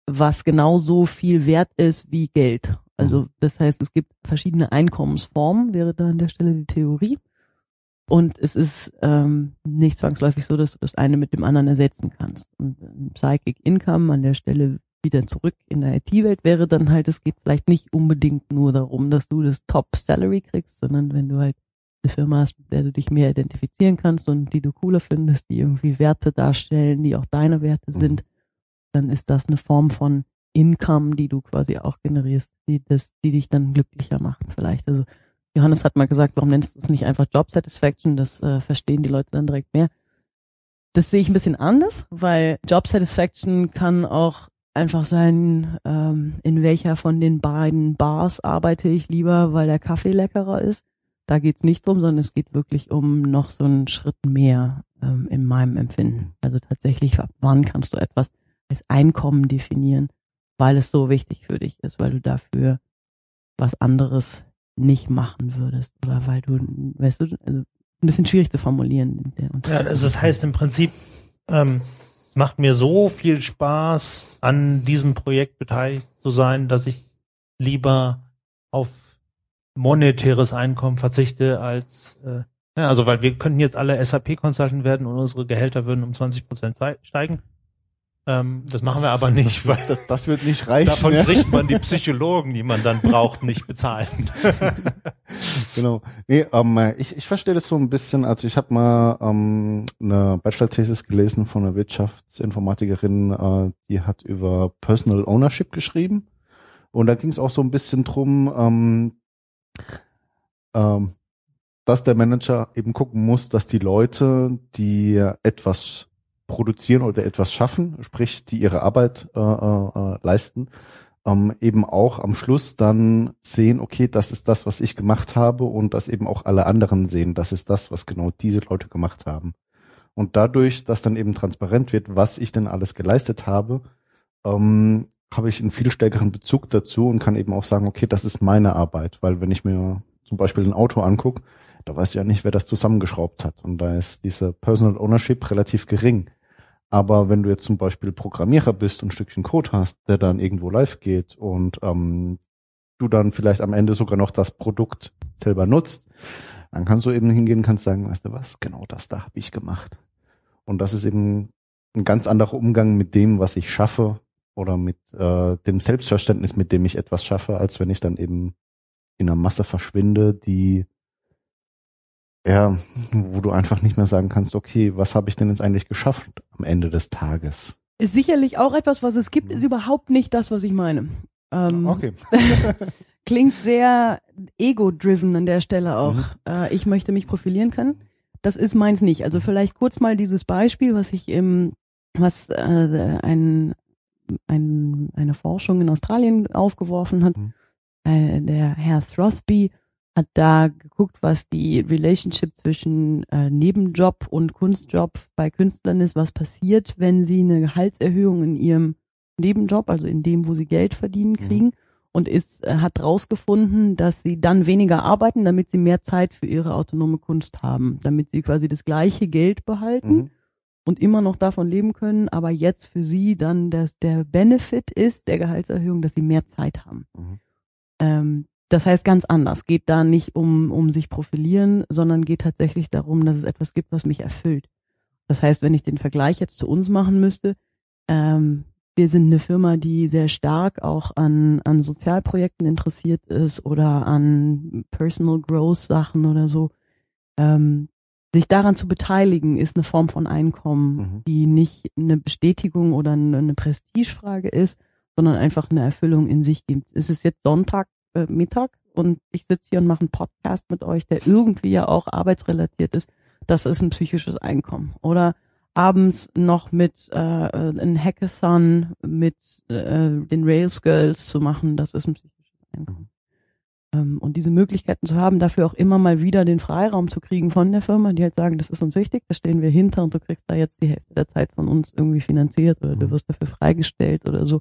was genauso viel wert ist wie Geld. Also das heißt, es gibt verschiedene Einkommensformen, wäre da an der Stelle die Theorie. Und es ist ähm, nicht zwangsläufig so, dass du das eine mit dem anderen ersetzen kannst. Und ähm, Psychic Income an der Stelle wieder zurück in der IT-Welt wäre dann halt, es geht vielleicht nicht unbedingt nur darum, dass du das Top-Salary kriegst, sondern wenn du halt eine Firma hast, mit der du dich mehr identifizieren kannst und die du cooler findest, die irgendwie Werte darstellen, die auch deine Werte Mhm. sind, dann ist das eine Form von Income, die du quasi auch generierst, die das, die dich dann glücklicher macht vielleicht. Also Johannes hat mal gesagt, warum nennst du es nicht einfach Job Satisfaction? Das äh, verstehen die Leute dann direkt mehr. Das sehe ich ein bisschen anders, weil Job Satisfaction kann auch einfach sein, ähm, in welcher von den beiden Bars arbeite ich lieber, weil der Kaffee leckerer ist. Da geht's nicht drum, sondern es geht wirklich um noch so einen Schritt mehr ähm, in meinem Empfinden. Also tatsächlich, wann kannst du etwas als Einkommen definieren, weil es so wichtig für dich ist, weil du dafür was anderes nicht machen würdest oder weil du, weißt du, also ein bisschen schwierig zu formulieren. Der- Ja, also das heißt im Prinzip, ähm, macht mir so viel Spaß, an diesem Projekt beteiligt zu sein, dass ich lieber auf monetäres Einkommen verzichte als, äh, ja, also weil wir könnten jetzt alle SAP-Consultant werden und unsere Gehälter würden um 20 Prozent steigen. Ähm, das machen wir aber nicht, weil Das, das wird nicht reichen. davon ja. kriegt man die Psychologen, die man dann braucht, nicht bezahlen. Genau. Nee, ähm, ich, ich verstehe das so ein bisschen, also ich habe mal ähm, eine Bachelor-Thesis gelesen von einer Wirtschaftsinformatikerin, äh, die hat über Personal Ownership geschrieben. Und da ging es auch so ein bisschen drum, ähm, ähm, dass der Manager eben gucken muss, dass die Leute, die etwas produzieren oder etwas schaffen, sprich die ihre Arbeit äh, äh, leisten, ähm, eben auch am Schluss dann sehen, okay, das ist das, was ich gemacht habe und dass eben auch alle anderen sehen, das ist das, was genau diese Leute gemacht haben. Und dadurch, dass dann eben transparent wird, was ich denn alles geleistet habe, ähm, habe ich einen viel stärkeren Bezug dazu und kann eben auch sagen, okay, das ist meine Arbeit, weil wenn ich mir zum Beispiel ein Auto angucke, da weiß ich ja nicht, wer das zusammengeschraubt hat und da ist diese Personal Ownership relativ gering. Aber wenn du jetzt zum Beispiel Programmierer bist und ein Stückchen Code hast, der dann irgendwo live geht und ähm, du dann vielleicht am Ende sogar noch das Produkt selber nutzt, dann kannst du eben hingehen kannst sagen, weißt du was, genau das da habe ich gemacht. Und das ist eben ein ganz anderer Umgang mit dem, was ich schaffe oder mit äh, dem Selbstverständnis, mit dem ich etwas schaffe, als wenn ich dann eben in einer Masse verschwinde, die ja, wo du einfach nicht mehr sagen kannst, okay, was habe ich denn jetzt eigentlich geschafft am Ende des Tages? Ist sicherlich auch etwas, was es gibt, ist überhaupt nicht das, was ich meine. Ähm, Okay. Klingt sehr ego-driven an der Stelle auch. Mhm. Äh, ich möchte mich profilieren können. Das ist meins nicht. Also vielleicht kurz mal dieses Beispiel, was ich im, was äh, ein, ein, eine Forschung in Australien aufgeworfen hat. Mhm. Äh, der Herr Throsby hat da geguckt, was die Relationship zwischen äh, Nebenjob und Kunstjob bei Künstlern ist, was passiert, wenn sie eine Gehaltserhöhung in ihrem Nebenjob, also in dem, wo sie Geld verdienen, Mhm. kriegen und ist, äh, hat rausgefunden, dass sie dann weniger arbeiten, damit sie mehr Zeit für ihre autonome Kunst haben, damit sie quasi das gleiche Geld behalten Mhm. und immer noch davon leben können, aber jetzt für sie dann dass der Benefit ist der Gehaltserhöhung, dass sie mehr Zeit haben. Mhm. Ähm, das heißt ganz anders. Geht da nicht um, um sich profilieren, sondern geht tatsächlich darum, dass es etwas gibt, was mich erfüllt. Das heißt, wenn ich den Vergleich jetzt zu uns machen müsste, ähm, wir sind eine Firma, die sehr stark auch an, an Sozialprojekten interessiert ist oder an Personal Growth Sachen oder so. Ähm, sich daran zu beteiligen, ist eine Form von Einkommen, Mhm. die nicht eine Bestätigung oder eine, eine Prestigefrage ist, sondern einfach eine Erfüllung in sich gibt. Es ist jetzt Sonntag äh, Mittag und ich sitze hier und mache einen Podcast mit euch, der irgendwie ja auch arbeitsrelatiert ist. Das ist ein psychisches Einkommen. Oder abends noch mit äh, ein Hackathon mit äh, den Rails Girls zu machen, das ist ein psychisches Einkommen. Ähm, und diese Möglichkeiten zu haben, dafür auch immer mal wieder den Freiraum zu kriegen von der Firma, die halt sagen, das ist uns wichtig, da stehen wir hinter und du kriegst da jetzt die Hälfte der Zeit von uns irgendwie finanziert oder du Mhm. wirst dafür freigestellt oder so.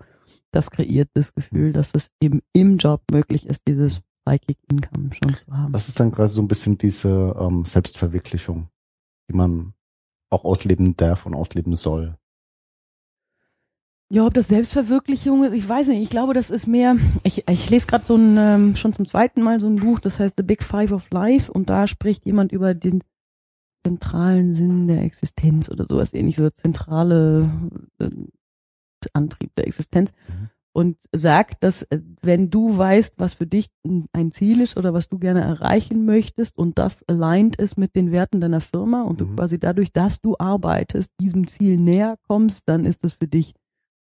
Das kreiert das Gefühl, dass es eben im Job möglich ist, dieses Psychic Income schon zu haben. Das ist dann quasi so ein bisschen diese ähm, Selbstverwirklichung, die man auch ausleben darf und ausleben soll. Ja, ob das Selbstverwirklichung ist, ich weiß nicht. Ich glaube, das ist mehr. Ich, ich lese gerade so ein ähm, schon zum zweiten Mal so ein Buch, das heißt The Big Five of Life, und da spricht jemand über den zentralen Sinn der Existenz oder sowas ähnlich, so zentrale äh, Antrieb der Existenz. Mhm. Und sagt, dass äh, wenn du weißt, was für dich ein Ziel ist oder was du gerne erreichen möchtest und das aligned ist mit den Werten deiner Firma und mhm. du quasi dadurch, dass du arbeitest, diesem Ziel näher kommst, dann ist das für dich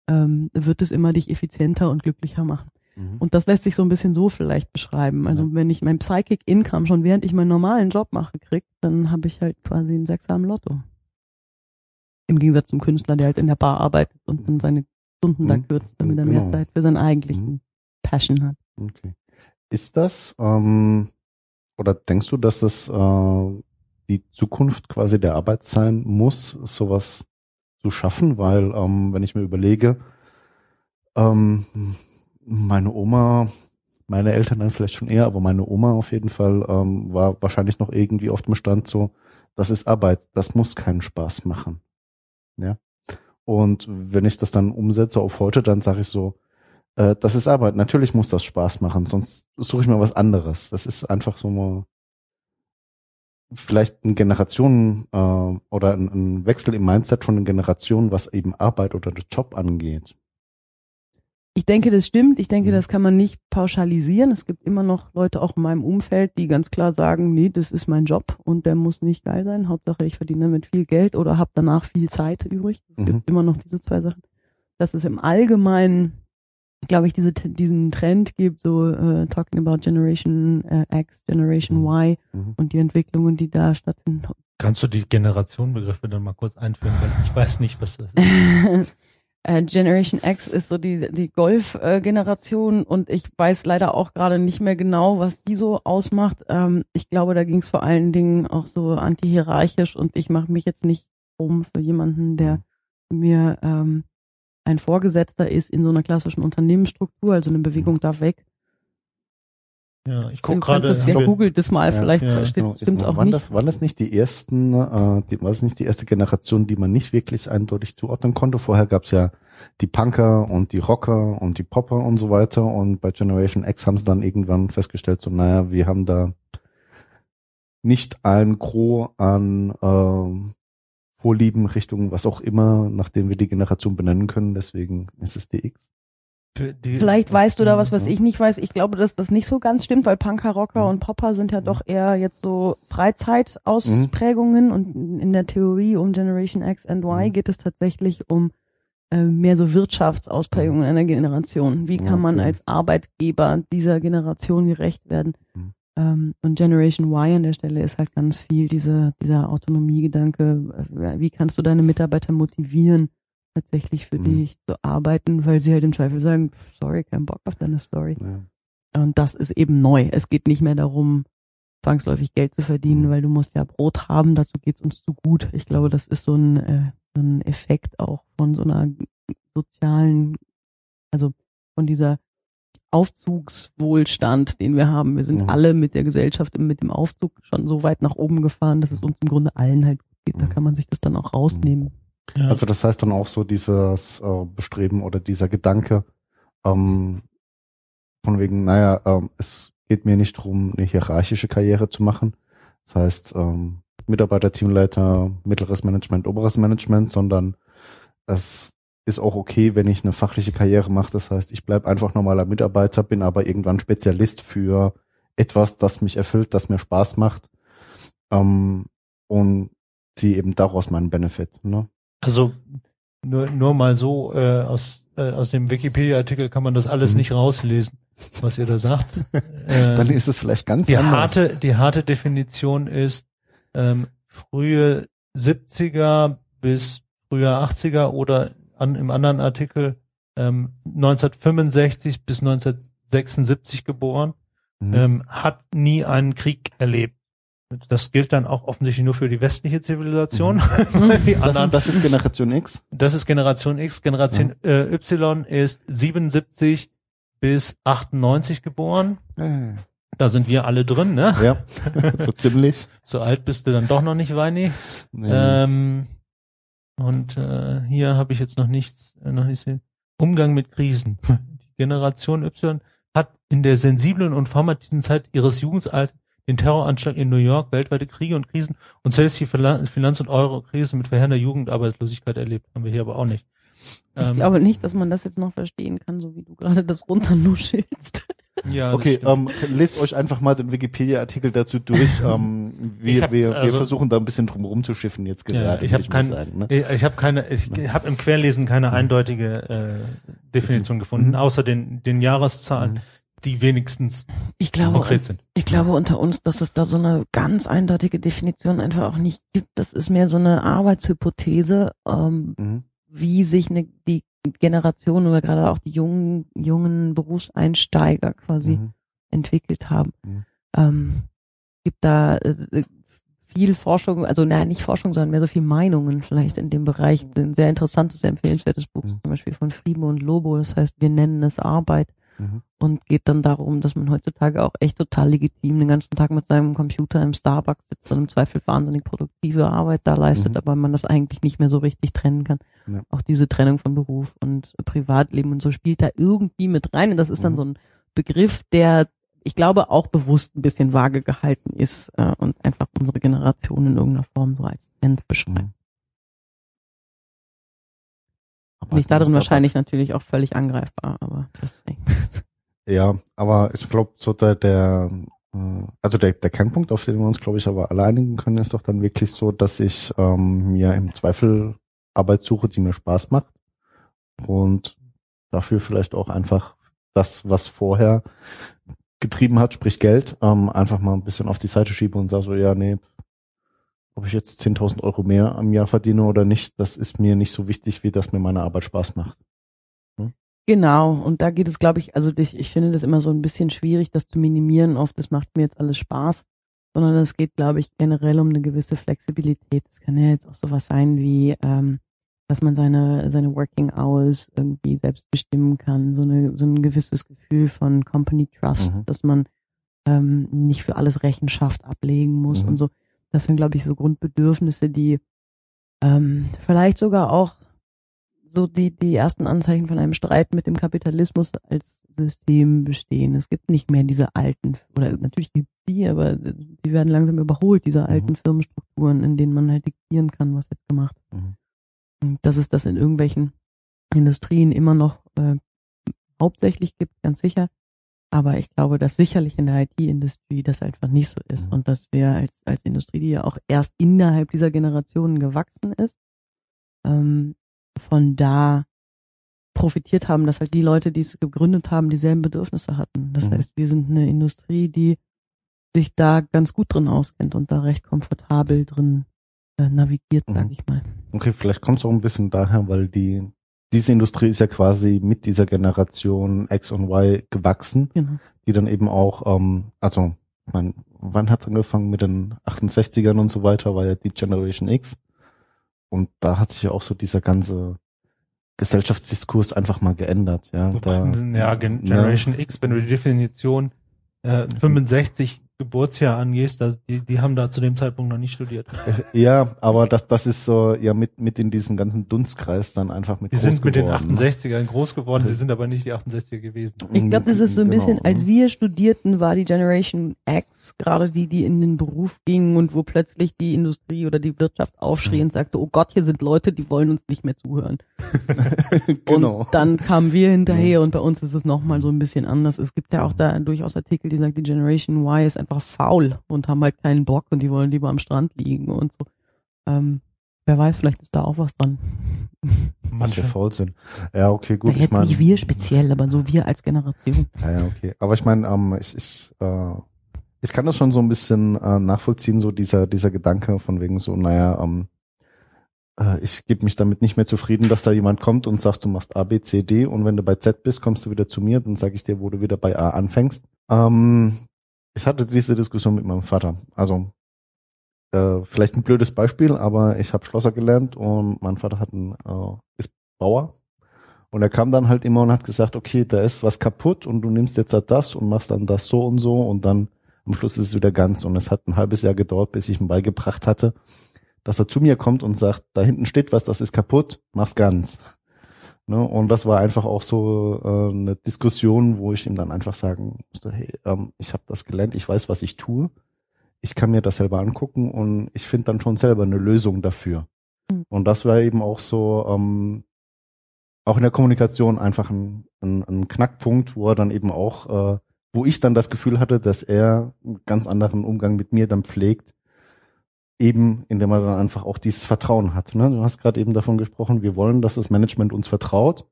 ähm, wird es immer dich effizienter und glücklicher machen. Mhm. Und das lässt sich so ein bisschen so vielleicht beschreiben. Also ja. wenn ich mein Psychic Income schon während ich meinen normalen Job mache krieg, dann habe ich halt quasi einen Sechser am Lotto. Im Gegensatz zum Künstler, der halt in der Bar arbeitet und dann seine Stunden mhm. da kürzt, damit er genau. mehr Zeit für seinen eigentlichen mhm. Passion hat. Okay. Ist das, ähm, oder denkst du, dass es äh, die Zukunft quasi der Arbeit sein muss, sowas zu schaffen, weil ähm, wenn ich mir überlege, ähm, meine Oma, meine Eltern dann vielleicht schon eher, aber meine Oma auf jeden Fall ähm, war wahrscheinlich noch irgendwie auf dem Stand so, das ist Arbeit, das muss keinen Spaß machen. Ja. Und wenn ich das dann umsetze auf heute, dann sage ich so, äh, das ist Arbeit. Natürlich muss das Spaß machen, sonst suche ich mir was anderes. Das ist einfach so mal vielleicht eine Generation äh, oder ein, ein, Wechsel im Mindset von den Generationen, was eben Arbeit oder den Job angeht. Ich denke, das stimmt. Ich denke, mhm. das kann man nicht pauschalisieren. Es gibt immer noch Leute auch in meinem Umfeld, die ganz klar sagen, nee, das ist mein Job und der muss nicht geil sein. Hauptsache, ich verdiene damit viel Geld oder habe danach viel Zeit übrig. Es mhm. gibt immer noch diese zwei Sachen. Das ist im Allgemeinen glaube ich, diese, diesen Trend gibt, so uh, talking about Generation uh, X, Generation mhm. Y mhm. und die Entwicklungen, die da stattfinden. Kannst du die Generationenbegriffe dann mal kurz einführen, weil ich weiß nicht, was das ist. uh, Generation X ist so die, die Golf-Generation und ich weiß leider auch gerade nicht mehr genau, was die so ausmacht. Ähm, ich glaube, da ging es vor allen Dingen auch so anti-hierarchisch und ich mache mich jetzt nicht um für jemanden, der mir ähm, ein Vorgesetzter ist in so einer klassischen Unternehmensstruktur, also eine Bewegung darf weg. Ja, ich gucke gerade. Ja, googelt das mal, ja, vielleicht ja, genau. stimmt auch waren nicht. Das, waren das nicht die ersten, äh, die, war das nicht die erste Generation, die man nicht wirklich eindeutig zuordnen konnte? Vorher gab's ja die Punker und die Rocker und die Popper und so weiter und bei Generation X haben sie dann irgendwann festgestellt, so naja, wir haben da nicht ein Gros an äh, Vorlieben, Richtung was auch immer, nachdem wir die Generation benennen können. Deswegen ist es DX. Vielleicht weißt du da was, was ich nicht weiß. Ich glaube, dass das nicht so ganz stimmt, weil Punker, Rocker mhm. und Popper sind ja mhm. doch eher jetzt so Freizeitausprägungen mhm. und in der Theorie um Generation X and Y mhm. geht es tatsächlich um äh, mehr so Wirtschaftsausprägungen einer Generation. Wie kann man als Arbeitgeber dieser Generation gerecht werden? Mhm. Ähm, und Generation Y an der Stelle ist halt ganz viel diese, dieser Autonomiegedanke. Äh, wie kannst du deine Mitarbeiter motivieren, tatsächlich für mhm. dich zu arbeiten, weil sie halt im Zweifel sagen, sorry, kein Bock auf deine Story. Ja. Und das ist eben neu. Es geht nicht mehr darum, zwangsläufig Geld zu verdienen, mhm. weil du musst ja Brot haben, dazu geht's uns zu gut. Ich glaube, das ist so ein, äh, so ein Effekt auch von so einer sozialen, also von dieser Aufzugswohlstand, den wir haben. Wir sind mhm. alle mit der Gesellschaft, mit dem Aufzug schon so weit nach oben gefahren, dass es uns im Grunde allen halt gut geht. Da mhm. kann man sich das dann auch rausnehmen. Ja. Also das heißt dann auch so dieses äh, Bestreben oder dieser Gedanke, ähm, von wegen, naja, ähm, es geht mir nicht darum, eine hierarchische Karriere zu machen. Das heißt, ähm, Mitarbeiter, Teamleiter, mittleres Management, oberes Management, sondern es ist auch okay, wenn ich eine fachliche Karriere mache. Das heißt, ich bleibe einfach normaler Mitarbeiter, bin aber irgendwann Spezialist für etwas, das mich erfüllt, das mir Spaß macht ähm, und ziehe eben daraus meinen Benefit. Ne? Also nur, nur mal so äh, aus, äh, aus dem Wikipedia-Artikel kann man das alles mhm. nicht rauslesen, was ihr da sagt. äh, Dann ist es vielleicht ganz die anders. Harte, die harte Definition ist ähm, frühe 70er bis frühe 80er oder an, im anderen Artikel ähm, 1965 bis 1976 geboren, mhm. ähm, hat nie einen Krieg erlebt. Das gilt dann auch offensichtlich nur für die westliche Zivilisation. die Das, anderen, das ist Generation X. das ist Generation X. Generation äh, Y ist 77 bis 98 geboren. Äh, Da sind wir alle drin, ne? Ja, so ziemlich. So alt bist du dann doch noch nicht, Weini. Nee. Ähm, und äh, hier habe ich jetzt noch nichts, äh, noch nicht sehen. Umgang mit Krisen. Die Generation Y hat in der sensiblen und formativen Zeit ihres Jugendalters den Terroranschlag in New York, weltweite Kriege und Krisen und selbst die Finanz- und Euro-Krise mit verheerender Jugendarbeitslosigkeit erlebt. Haben wir hier aber auch nicht. Ich Ähm, glaube nicht, dass man das jetzt noch verstehen kann, so wie du gerade das runternuschelst. ja, Okay, ähm, lest euch einfach mal den Wikipedia-Artikel dazu durch. Ähm, wir, Ich hab, wir, wir also- versuchen da ein bisschen drum rumzuschiffen jetzt Ja, gerade. ich würde habe kein, ne? ich, ich habe keine, ich habe im Querlesen keine eindeutige äh, Definition gefunden, Mhm. außer den, den Jahreszahlen, Mhm. Die wenigstens Ich glaube, konkret sind. ich glaube unter uns, dass es da so eine ganz eindeutige Definition einfach auch nicht gibt. Das ist mehr so eine Arbeitshypothese, ähm, Mhm. wie sich eine, die Generation oder gerade auch die jungen, jungen Berufseinsteiger quasi Mhm. entwickelt haben. Mhm. Ähm, gibt da äh, viel Forschung, also naja, nicht Forschung, sondern mehr so viel Meinungen vielleicht in dem Bereich. Ein sehr interessantes, sehr empfehlenswertes Buch Mhm. zum Beispiel von Friebe und Lobo, das heißt, wir nennen es Arbeit Mhm. und geht dann darum, dass man heutzutage auch echt total legitim den ganzen Tag mit seinem Computer im Starbucks sitzt und im Zweifel wahnsinnig produktive Arbeit da leistet, Mhm. aber man das eigentlich nicht mehr so richtig trennen kann. Ja. Auch diese Trennung von Beruf und Privatleben und so spielt da irgendwie mit rein und das ist dann Mhm. so ein Begriff, der ich glaube auch bewusst ein bisschen vage gehalten ist äh, und einfach unsere Generation in irgendeiner Form so als Trend beschreibt. Aber Nicht darin wahrscheinlich natürlich auch völlig angreifbar, aber das Ja, aber ich glaube, so der, der äh, also der, der Kernpunkt, auf den wir uns, glaube ich, aber alle einigen können, ist doch dann wirklich so, dass ich ähm, mir im Zweifel Arbeit suche, die mir Spaß macht und dafür vielleicht auch einfach das, was vorher getrieben hat, sprich Geld, ähm, einfach mal ein bisschen auf die Seite schiebe und sage so, ja, nee, ob ich jetzt 10.000 Euro mehr am Jahr verdiene oder nicht, das ist mir nicht so wichtig, wie dass mir meine Arbeit Spaß macht. Genau, und da geht es, glaube ich, also ich, ich finde das immer so ein bisschen schwierig, das zu minimieren auf, das macht mir jetzt alles Spaß, sondern es geht, glaube ich, generell um eine gewisse Flexibilität. Es kann ja jetzt auch sowas sein wie, ähm, dass man seine, seine Working Hours irgendwie selbst bestimmen kann, so, eine, so ein gewisses Gefühl von Company Trust, Mhm. dass man ähm, nicht für alles Rechenschaft ablegen muss Mhm. und so. Das sind, glaube ich, so Grundbedürfnisse, die ähm, vielleicht sogar auch so die, die ersten Anzeichen von einem Streit mit dem Kapitalismus als System bestehen. Es gibt nicht mehr diese alten, oder natürlich gibt es die, aber die werden langsam überholt, diese alten Firmenstrukturen, in denen man halt diktieren kann, was jetzt gemacht wird. Mhm. Und Dass es das in irgendwelchen Industrien immer noch äh, hauptsächlich gibt, ganz sicher. Aber ich glaube, dass sicherlich in der IT-Industrie das einfach nicht so ist Mhm. und dass wir als, als Industrie, die ja auch erst innerhalb dieser Generationen gewachsen ist, ähm, von da profitiert haben, dass halt die Leute, die es gegründet haben, dieselben Bedürfnisse hatten. Das Mhm. heißt, wir sind eine Industrie, die sich da ganz gut drin auskennt und da recht komfortabel drin äh, navigiert, Mhm. sag ich mal. Okay, vielleicht kommt es auch ein bisschen daher, weil die diese Industrie ist ja quasi mit dieser Generation X und Y gewachsen, Genau. die dann eben auch, ähm, also ich mein, wann hat's angefangen mit den 68ern und so weiter, war ja die Generation X. Und da hat sich ja auch so dieser ganze Gesellschaftsdiskurs einfach mal geändert. Ja, da, ja, Gen ne? Generation X, wenn du die Definition äh, 65 Geburtsjahr angehst, das, die, die haben da zu dem Zeitpunkt noch nicht studiert. Ja, aber das, das ist so, ja, mit, mit in diesem ganzen Dunstkreis dann einfach mit Die groß sind mit den geworden, ne? 68ern groß geworden, sie sind aber nicht die 68er gewesen. Ich glaube, das ist so ein Genau, bisschen, als ne? wir studierten, war die Generation X gerade die, die in den Beruf ging und wo plötzlich die Industrie oder die Wirtschaft aufschrie Mhm. und sagte, oh Gott, hier sind Leute, die wollen uns nicht mehr zuhören. genau. Und dann kamen wir hinterher und bei uns ist es nochmal so ein bisschen anders. Es gibt ja auch da durchaus Artikel, die sagen, die Generation Y ist einfach faul und haben halt keinen Bock und die wollen lieber am Strand liegen und so. Ähm, wer weiß, vielleicht ist da auch was dran. Manche. wir faul sind. Ja, okay, gut. Ich jetzt mein, nicht wir speziell, aber so wir als Generation. Ja, ja, okay. Aber ich meine, ähm, ich, ich, äh, ich kann das schon so ein bisschen äh, nachvollziehen, so dieser, dieser Gedanke von wegen so, naja, ähm, äh, ich gebe mich damit nicht mehr zufrieden, dass da jemand kommt und sagt, du machst A, B, C, D und wenn du bei Z bist, kommst du wieder zu mir, dann sage ich dir, wo du wieder bei A anfängst. Ähm, ich hatte diese Diskussion mit meinem Vater. Also äh, vielleicht ein blödes Beispiel, aber ich habe Schlosser gelernt und mein Vater hat einen, äh, ist Bauer. Und er kam dann halt immer und hat gesagt, okay, da ist was kaputt und du nimmst jetzt halt das und machst dann das so und so und dann am Schluss ist es wieder ganz. Und es hat ein halbes Jahr gedauert, bis ich ihm beigebracht hatte, dass er zu mir kommt und sagt, da hinten steht was, das ist kaputt, mach's ganz. Ne? Und das war einfach auch so äh, eine Diskussion, wo ich ihm dann einfach sagen musste, hey, ähm, ich habe das gelernt, ich weiß, was ich tue. Ich kann mir das selber angucken und ich finde dann schon selber eine Lösung dafür. Mhm. Und das war eben auch so, ähm, auch in der Kommunikation einfach ein, ein, ein Knackpunkt, wo er dann eben auch, äh, wo ich dann das Gefühl hatte, dass er einen ganz anderen Umgang mit mir dann pflegt, eben indem er dann einfach auch dieses Vertrauen hat. Ne? Du hast gerade eben davon gesprochen, wir wollen, dass das Management uns vertraut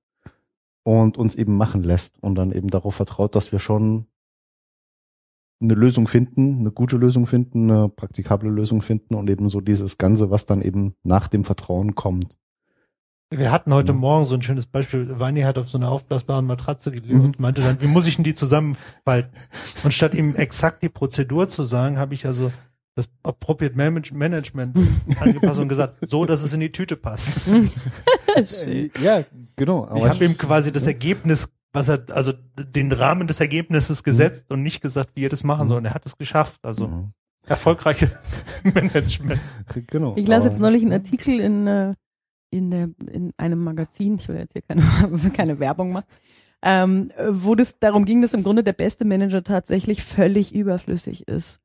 und uns eben machen lässt und dann eben darauf vertraut, dass wir schon eine Lösung finden, eine gute Lösung finden, eine praktikable Lösung finden und eben so dieses Ganze, was dann eben nach dem Vertrauen kommt. Wir hatten heute Ja. Morgen so ein schönes Beispiel. Weini hat auf so einer aufblasbaren Matratze gelegen Mhm. und meinte dann, wie muss ich denn die zusammenfalten? Und statt ihm exakt die Prozedur zu sagen, habe ich also das Appropriate Manage- Management angepasst und gesagt, so, dass es in die Tüte passt. Schön. Ja, genau. Ich habe ihm quasi das Ergebnis, was er, also den Rahmen des Ergebnisses gesetzt und nicht gesagt, wie er das machen soll. Und er hat es geschafft. Also Mhm. erfolgreiches Management. genau. Ich las jetzt neulich einen Artikel in, äh, in, der, in einem Magazin, ich will jetzt hier keine, keine Werbung machen, ähm, wo das darum ging, dass im Grunde der beste Manager tatsächlich völlig überflüssig ist.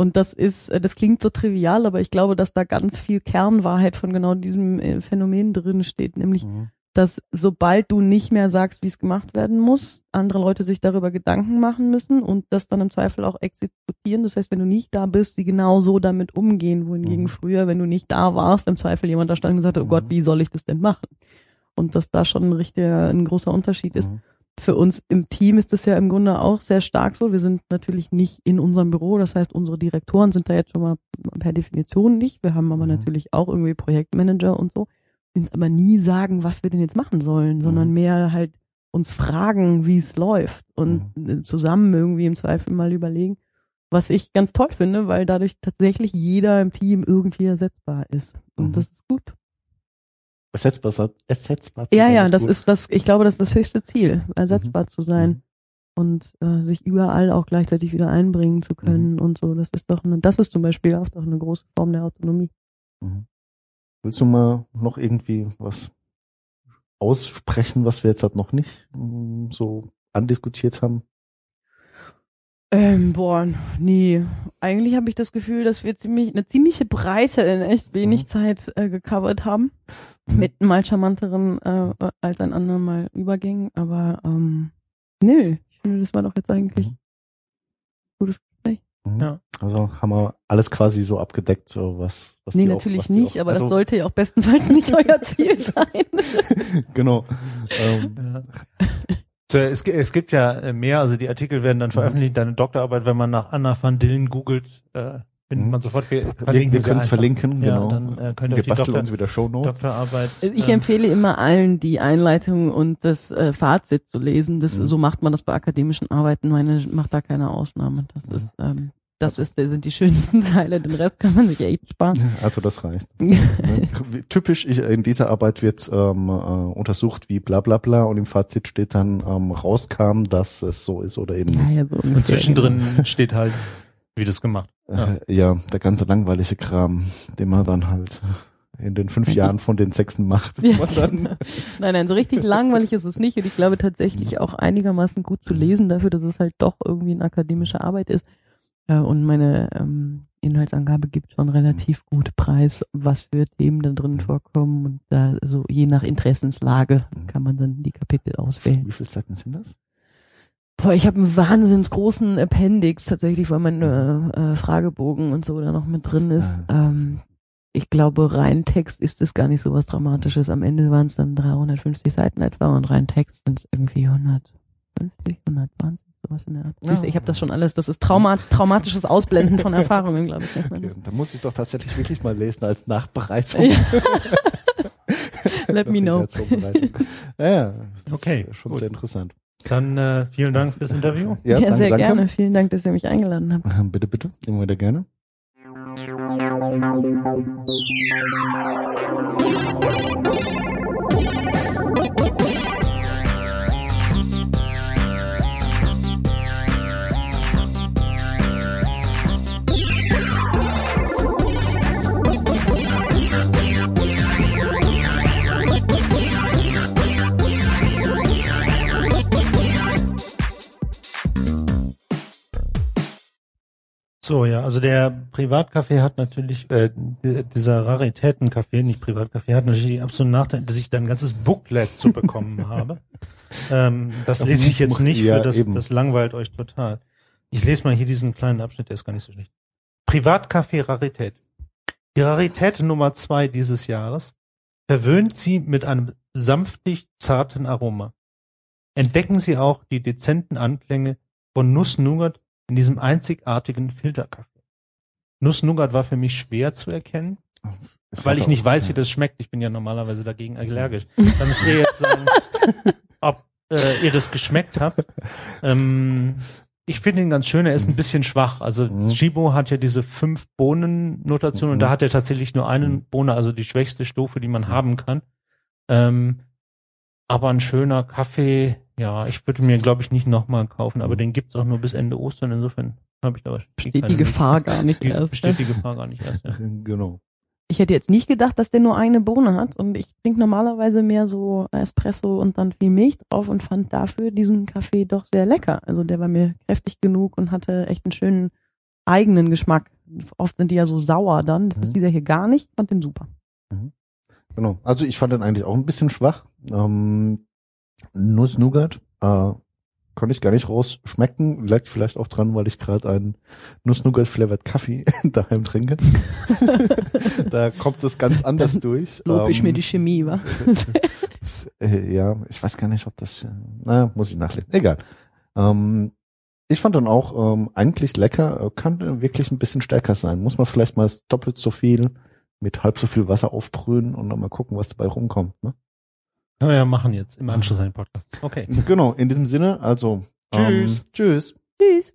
Und das ist, äh, das klingt so trivial, aber ich glaube, dass da ganz viel Kernwahrheit von genau diesem äh, Phänomen drin steht, nämlich Mhm. dass sobald du nicht mehr sagst, wie es gemacht werden muss, andere Leute sich darüber Gedanken machen müssen und das dann im Zweifel auch exekutieren. Das heißt, wenn du nicht da bist, die genau so damit umgehen, wohingegen Mhm. früher, wenn du nicht da warst, im Zweifel jemand da stand und gesagt hat, oh Mhm. Gott, wie soll ich das denn machen? Und dass da schon ein richtiger, ein großer Unterschied ist. Mhm. Für uns im Team ist das ja im Grunde auch sehr stark so. Wir sind natürlich nicht in unserem Büro. Das heißt, unsere Direktoren sind da jetzt schon mal per Definition nicht. Wir haben aber Mhm. natürlich auch irgendwie Projektmanager und so die uns aber nie sagen, was wir denn jetzt machen sollen, sondern Mhm. mehr halt uns fragen, wie es läuft und äh, zusammen irgendwie im Zweifel mal überlegen, was ich ganz toll finde, weil dadurch tatsächlich jeder im Team irgendwie ersetzbar ist. Und Mhm. das ist gut. Ersetzbar, ersetzbar zu Ja, sein ja, das gut. ist das, ich glaube, das ist das höchste Ziel, ersetzbar zu sein Mhm. und äh, sich überall auch gleichzeitig wieder einbringen zu können Mhm. und so. Das ist doch eine, das ist zum Beispiel auch doch eine große Form der Autonomie. Mhm. Willst du mal noch irgendwie was aussprechen, was wir jetzt halt noch nicht mm, so andiskutiert haben? Ähm, boah, nee. Eigentlich habe ich das Gefühl, dass wir ziemlich eine ziemliche Breite in echt wenig Mhm. Zeit äh, gecovert haben. Mit mal charmanteren äh, als ein anderer mal überging. Aber ähm, nö, ich finde, das war doch jetzt eigentlich Mhm. gutes Gespräch. Mhm. Ja. Also haben wir alles quasi so abgedeckt, so was, was Nee, die auch- natürlich was die nicht, auch, aber also, das sollte ja auch bestenfalls nicht euer Ziel sein. genau. Ähm, Ja. So, es, es gibt ja äh, mehr, also die Artikel werden dann veröffentlicht, deine Doktorarbeit, wenn man nach Anna van Dillen googelt, äh, findet Mhm. man sofort, wir verlinken wir können es verlinken, Ja, genau. dann äh, könnt ihr wir basteln Doktor, uns wieder Shownotes. Doktorarbeit. Ich ähm, empfehle immer allen, die Einleitung und das äh, Fazit zu lesen. Das, Mhm. So macht man das bei akademischen Arbeiten. Meine macht da keine Ausnahme. Das Mhm. ist, ähm, das ist, sind die schönsten Teile. Den Rest kann man sich echt sparen. Also das reicht. Ne? Typisch in dieser Arbeit wird ähm, äh, untersucht, wie bla bla bla und im Fazit steht dann ähm, rauskam, dass es so ist oder eben nicht. ja, so und zwischendrin steht halt, wie das gemacht. Ja. Äh, ja, der ganze langweilige Kram, den man dann halt in den fünf Jahren von den Sechsen macht. Ja, Man dann, genau. Nein, nein, so richtig langweilig ist es nicht. Und ich glaube tatsächlich auch einigermaßen gut zu lesen dafür, dass es halt doch irgendwie eine akademische Arbeit ist. Äh, Und meine ähm, Inhaltsangabe gibt schon relativ gut Preis, was für Themen da drin vorkommen. Und da so je nach Interessenslage kann man dann die Kapitel auswählen. Wie viele Seiten sind das? Boah, ich habe einen wahnsinns großen Appendix tatsächlich, weil mein äh, äh, Fragebogen und so da noch mit drin ist. Ähm, ich glaube, rein Text ist es gar nicht so was Dramatisches. Am Ende waren es dann 350 Seiten etwa und rein Text sind es irgendwie 150, 120, sowas in der Art. Siehst du, ich habe das schon alles. Das ist Trauma traumatisches Ausblenden von Erfahrungen, glaube ich. Okay, da muss ich doch tatsächlich wirklich mal lesen als Nachbereitung. Ja. Let me know. Ja, ja, Okay, schon gut. sehr interessant. Dann äh, vielen Dank fürs Interview. Ja, danke, sehr danke. gerne. Vielen Dank, dass ihr mich eingeladen habt. Bitte, bitte. Immer wieder gerne. So, ja, also der Privatcafé hat natürlich, äh, dieser Raritätencafé, nicht Privatcafé, hat natürlich die absoluten Nachteil, dass ich da ein ganzes Booklet zu bekommen habe. Ähm, das lese ich jetzt nicht, Ja, für das, eben. das langweilt euch total. Ich lese mal hier diesen kleinen Abschnitt, der ist gar nicht so schlecht. Privatcafé Rarität. Die Rarität Nummer zwei dieses Jahres verwöhnt sie mit einem sanftig zarten Aroma. Entdecken Sie auch die dezenten Anklänge von Nuss-Nougat in diesem einzigartigen Filterkaffee. Nuss-Nougat war für mich schwer zu erkennen, weil ich nicht weiß, wie das schmeckt. Ich bin ja normalerweise dagegen allergisch. Da müsst ihr jetzt sagen, ob äh, ihr das geschmeckt habt. Ähm, ich finde ihn ganz schön, er ist ein bisschen schwach. Also Mhm. Hat ja diese fünf Bohnen-Notation und Mhm. da hat er tatsächlich nur eine Mhm. Bohne, also die schwächste Stufe, die man haben kann. Ähm, aber ein schöner Kaffee, ja, ich würde mir, glaube ich, nicht nochmal kaufen, aber den gibt's auch nur bis Ende Ostern. Insofern habe ich da wahrscheinlich Besteht die Gefahr gar nicht Die, erst. besteht die Gefahr gar nicht erst. Ja. Genau. Ich hätte jetzt nicht gedacht, dass der nur eine Bohne hat und ich trinke normalerweise mehr so Espresso und dann viel Milch drauf und fand dafür diesen Kaffee doch sehr lecker. Also der war mir kräftig genug und hatte echt einen schönen eigenen Geschmack. Oft sind die ja so sauer dann. Das ist Mhm. dieser hier gar nicht. Ich fand den super. Genau. Also ich fand den eigentlich auch ein bisschen schwach. Ähm, Nuss-Nougat äh, konnte ich gar nicht rausschmecken. Lag vielleicht auch dran, weil ich gerade einen Nuss-Nougat-flavored Kaffee daheim trinke. da kommt es ganz anders durch. Lob ich Ähm, mir die Chemie, wa? äh, ja, ich weiß gar nicht, ob das, äh, naja, muss ich nachlesen. Egal. Ähm, ich fand dann auch ähm, eigentlich lecker, äh, kann wirklich ein bisschen stärker sein. Muss man vielleicht mal doppelt so viel mit halb so viel Wasser aufbrühen und dann mal gucken, was dabei rumkommt. Ne? Können wir ja machen jetzt im Anschluss an den Podcast. Okay. Genau, in diesem Sinne, also Tschüss. Ähm, tschüss. Tschüss.